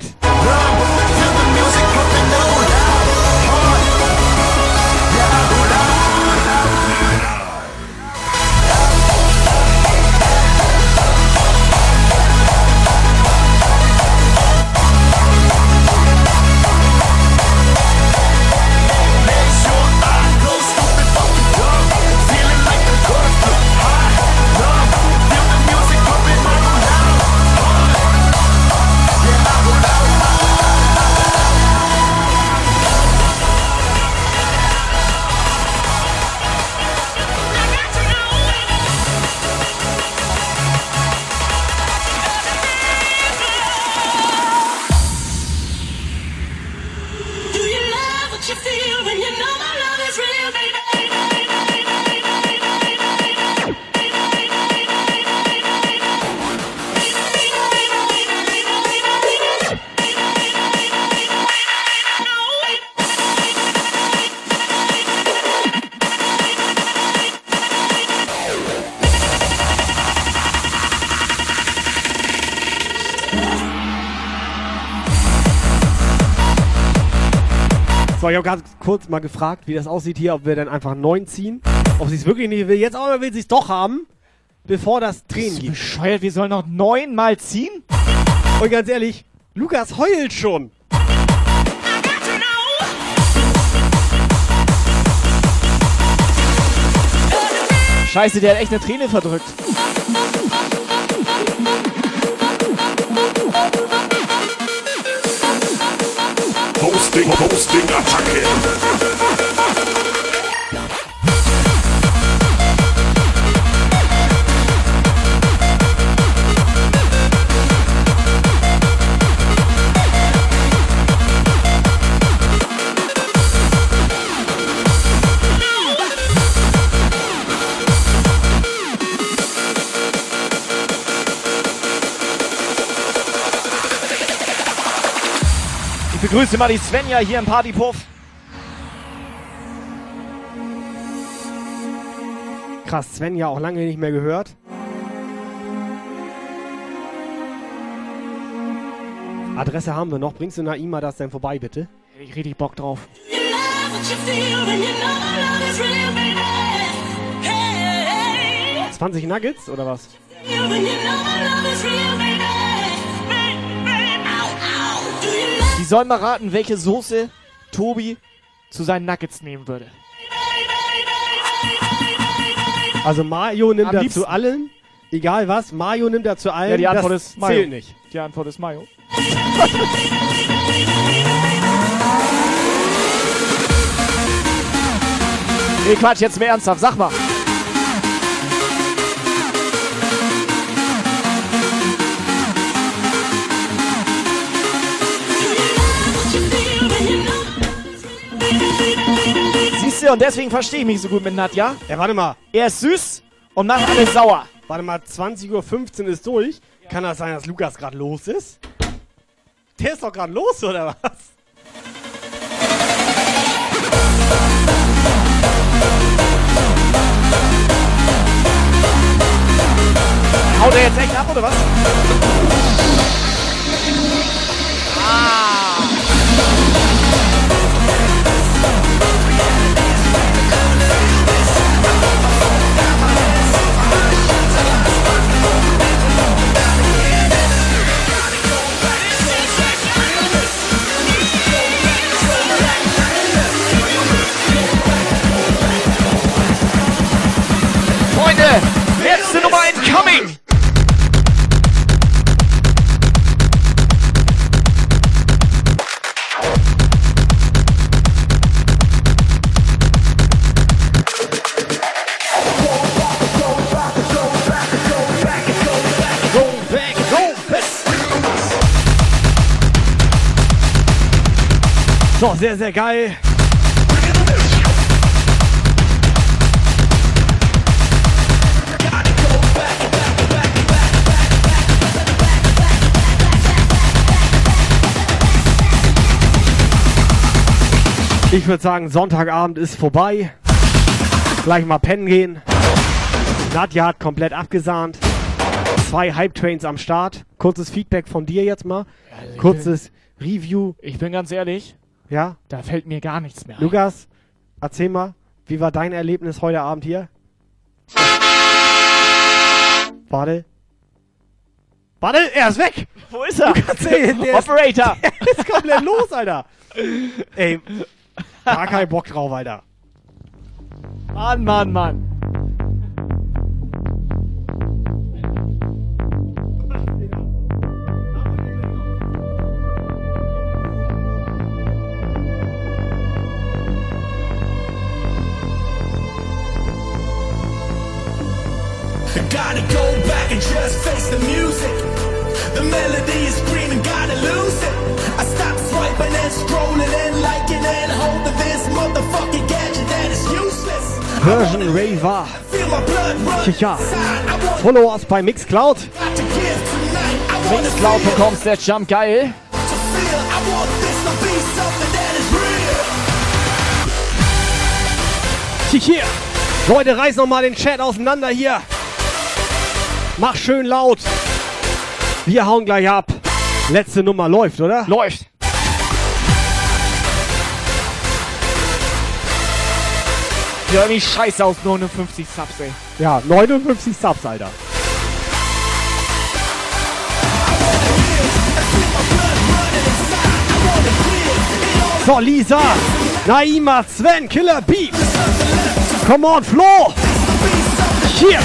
Ich habe ganz kurz mal gefragt, wie das aussieht hier, ob wir dann einfach 9 ziehen. Ob sie es wirklich nicht will. Jetzt aber will sie es doch haben, bevor das Tränen gibt. Bescheuert, wir sollen noch neunmal ziehen? Und ganz ehrlich, Lukas heult schon. Scheiße, der hat echt eine Träne verdrückt. Hosting, Hosting, Attacke. Begrüße mal die Svenja hier im Partypuff. Krass, Sven ja auch lange nicht mehr gehört. Adresse haben wir noch. Bringst du Naima das denn vorbei, bitte? Ich richtig Bock drauf. 20 Nuggets oder was? Die sollen mal raten, welche Soße Tobi zu seinen Nuggets nehmen würde. Also Mayo nimmt Am er liebsten. zu allen. Egal was, Mayo nimmt er zu allen. Ja, die Antwort das ist Mayo. zählt nicht. Die Antwort ist Mayo. Nee, Quatsch, jetzt mehr ernsthaft. Sag mal. Du, und deswegen verstehe ich mich so gut mit Nadja. Ja, warte mal. Er ist süß und macht alles sauer. Warte mal, 20.15 Uhr ist durch. Kann das sein, dass Lukas gerade los ist? Der ist doch gerade los, oder was? Haut er jetzt echt ab, oder was? Ah! Letzte Nummer incoming! Go back, go back. So, sehr, sehr geil. Ich würde sagen, Sonntagabend ist vorbei. Gleich mal pennen gehen. Nadja hat komplett abgesahnt. Zwei Hype-Trains am Start. Kurzes Feedback von dir jetzt mal. Kurzes Review. Ich bin ganz ehrlich, Ja, da fällt mir gar nichts mehr ein. Lukas, erzähl mal, wie war dein Erlebnis heute Abend hier? Warte. Warte, er ist weg! Wo ist er? Du kannst sehen, der ist- Operator! Der ist komplett los, Alter! Ey, gar keinen Bock drauf, Alter. Mann, Mann, Mann. Gotta go back and just face the music. The melody is screaming, gotta lose it. I stop swiping and scrolling and liking and holding this motherfucking gadget that is useless. Version Raver. Tja, follow us bei Mixcloud. Mixcloud.com slash jump geil. Hier. Leute, reiß noch mal den Chat auseinander hier. Mach schön laut. Wir hauen gleich ab. Letzte Nummer läuft, oder? Läuft. ja irgendwie scheiße aus, 59 Subs, ey. Ja, 59 Subs, Alter. So, Lisa, Naima, Sven, Killer Beats. Come on, Flo. Hier.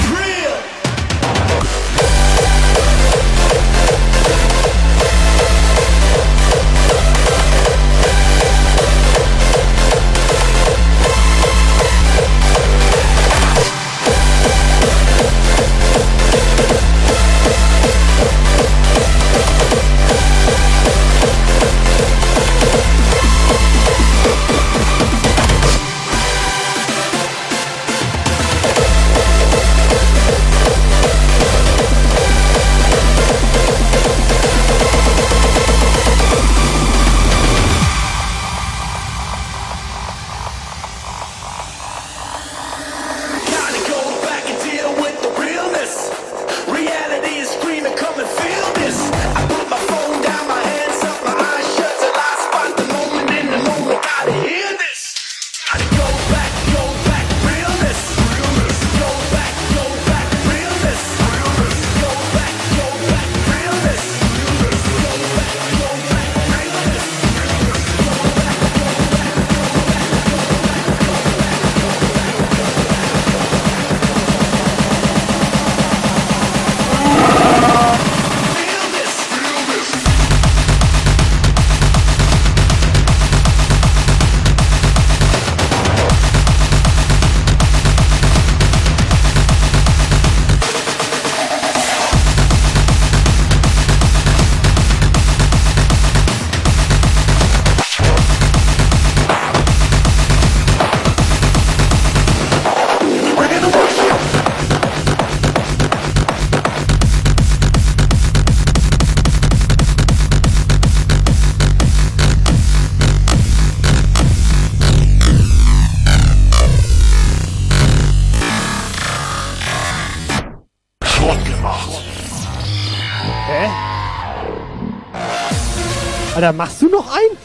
Alter, machst du noch ein?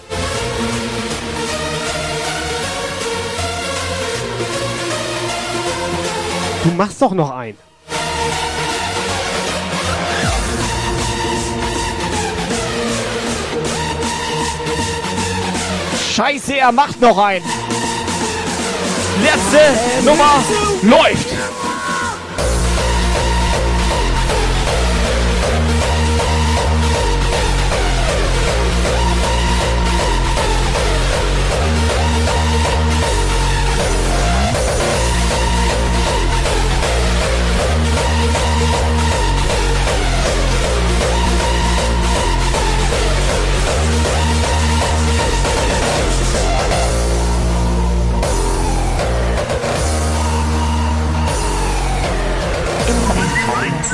Du machst doch noch ein. Scheiße, er macht noch einen. Letzte Nummer läuft.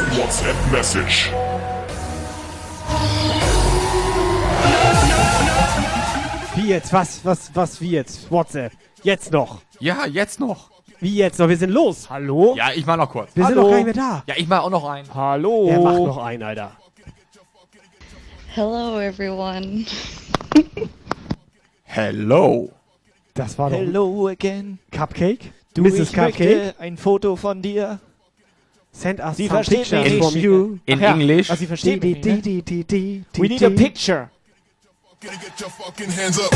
WhatsApp Message. Wie jetzt? Was, was, was, wie jetzt? WhatsApp. Jetzt noch. Ja, jetzt noch. Wie jetzt noch? Wir sind los. Hallo? Ja, ich mach noch kurz. Wir sind Hallo. noch gar nicht mehr da. Ja, ich mach auch noch einen. Hallo. Er macht noch einen, Alter. Hello, everyone. Hello. Das war doch Hello again. Cupcake? Du, Mrs. ich Cupcake? möchte ein Foto von dir. Send us Sie some versteht pictures mich from nicht. you. In Ach ja, English? Also sie versteht mich nicht, ne? ne? We need a picture. Hands up.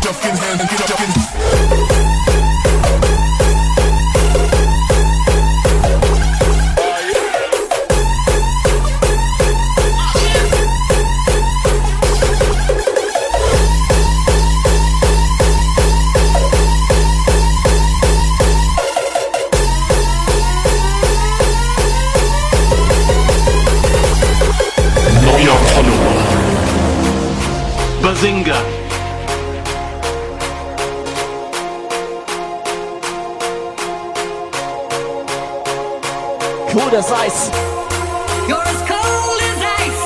Ducking hand and ducking. cold as ice. You're as cold as ice.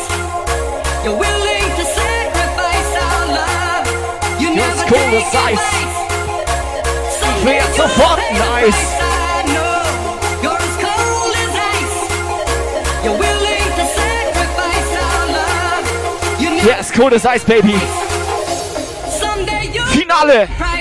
You're willing to sacrifice our love. You You're never as cold as ice. So Wer sofort nice. Yeah, as cold as ice, baby. Finale!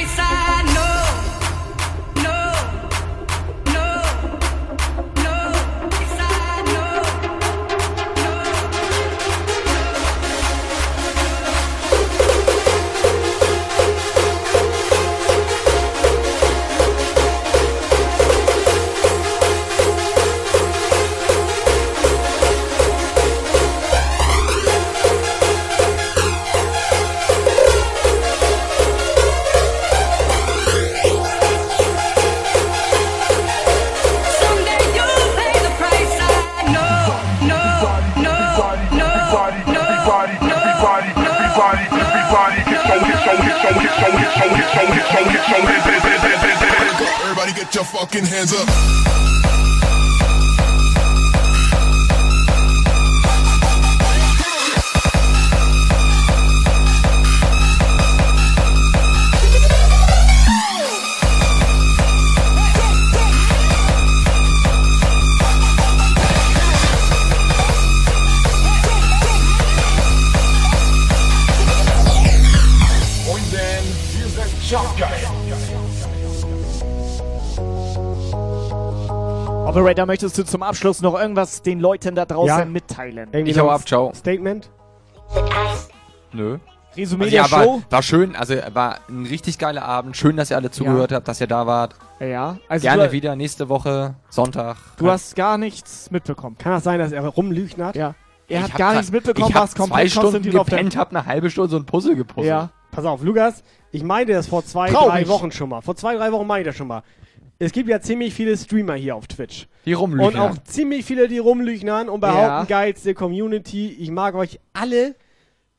Fucking hands up. Operator, möchtest du zum Abschluss noch irgendwas den Leuten da draußen Ja. mitteilen? Irgendwie Ich hau ab, ciao. Statement? Nö. Resümee Also, der ja, war, Show? war schön, also war ein richtig geiler Abend. Schön, dass ihr alle zugehört habt, dass ihr da wart. Ja, also Gerne du, wieder nächste Woche, Sonntag. du hast gar nichts mitbekommen. Kann das sein, dass er rumlügt hat? Ja. Er Ich hat gar nichts mitbekommen, ich hab was zwei komplett Stunden auf der... gepennt, hab eine halbe Stunde so ein Puzzle gepuzzelt. Ja. Pass auf, Lukas, ich meinte das vor zwei, Traurig. drei Wochen schon mal. Vor zwei, drei Wochen meinte ich das schon mal. Es gibt ja ziemlich viele Streamer hier auf Twitch. Die rumlügen. Und auch ziemlich viele, die rumlügnern und behaupten, Ja. geilste Community. Ich mag euch alle.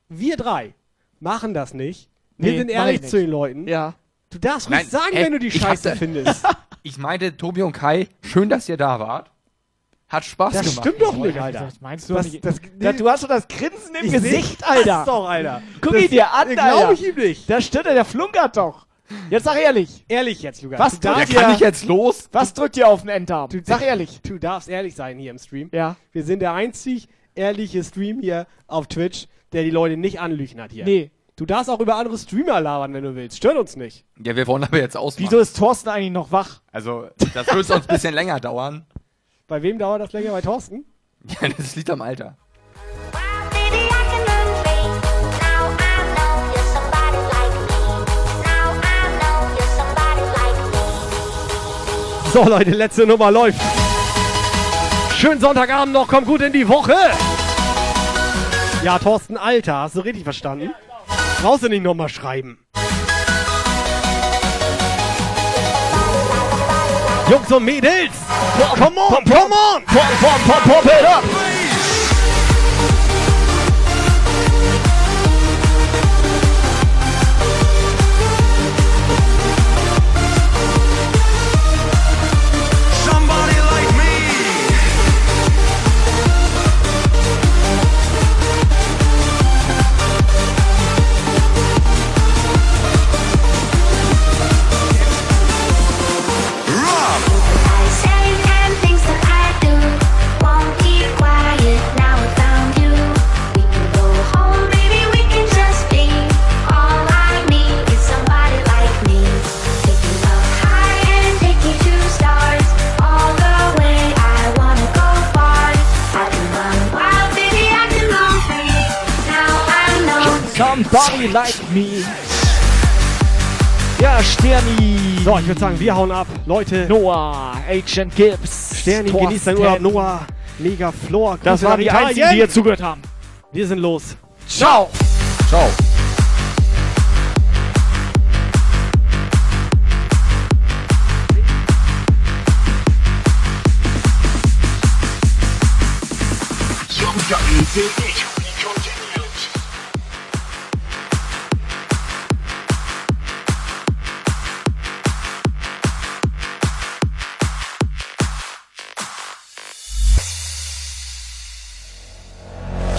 Wir drei machen das nicht. Wir Nee, sind ehrlich ich zu den Leuten. Ja. Du darfst ruhig Nein, sagen, ey, wenn du die Scheiße da- findest. Ich meinte, Tobi und Kai, schön, dass ihr da wart. Hat Spaß Das gemacht. stimmt doch nicht, Alter. Das meinst du Das- doch nicht. das- Das, du hast schon das Grinsen im Ich Gesicht, seh- Alter. Das doch, Alter. Guck Das- ihn dir an, Alter. Glaub ich ihm nicht. Der stimmt, der flunkert doch. Jetzt sag ehrlich. Ehrlich jetzt, Lukas. Was du drückt darfst, Ja, kann Ja. ich jetzt los? Was drückt ihr auf den Enddarm? Sag ehrlich. du darfst ehrlich sein hier im Stream. Ja. Wir sind der einzig ehrliche Stream hier auf Twitch, der die Leute nicht anlügen hat hier. Nee. Du darfst auch über andere Streamer labern, wenn du willst. Stört uns nicht. Ja, wir wollen aber jetzt ausmachen. Wieso ist Thorsten eigentlich noch wach? Also, das wird sonst ein bisschen länger dauern. Bei wem dauert das länger? Bei Thorsten? Ja, das liegt am Alter. So, Leute, letzte Nummer läuft. Schönen Sonntagabend noch, kommt gut in die Woche. Ja, Thorsten, Alter, hast du richtig verstanden? Brauchst du nicht nochmal schreiben. Jungs und Mädels, come on, come on! Pop, pop, pop, pop it up. Somebody like me. Ja, Sterni. So, ich würde sagen, wir hauen ab. Leute, Noah, Agent Gibbs. Sterni, Thorsten. genießt deinen Urlaub. Noah, mega Flor. Das waren die Italien. einzigen, die hier zugehört haben. Wir sind los. Ciao. Ciao.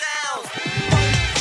sound.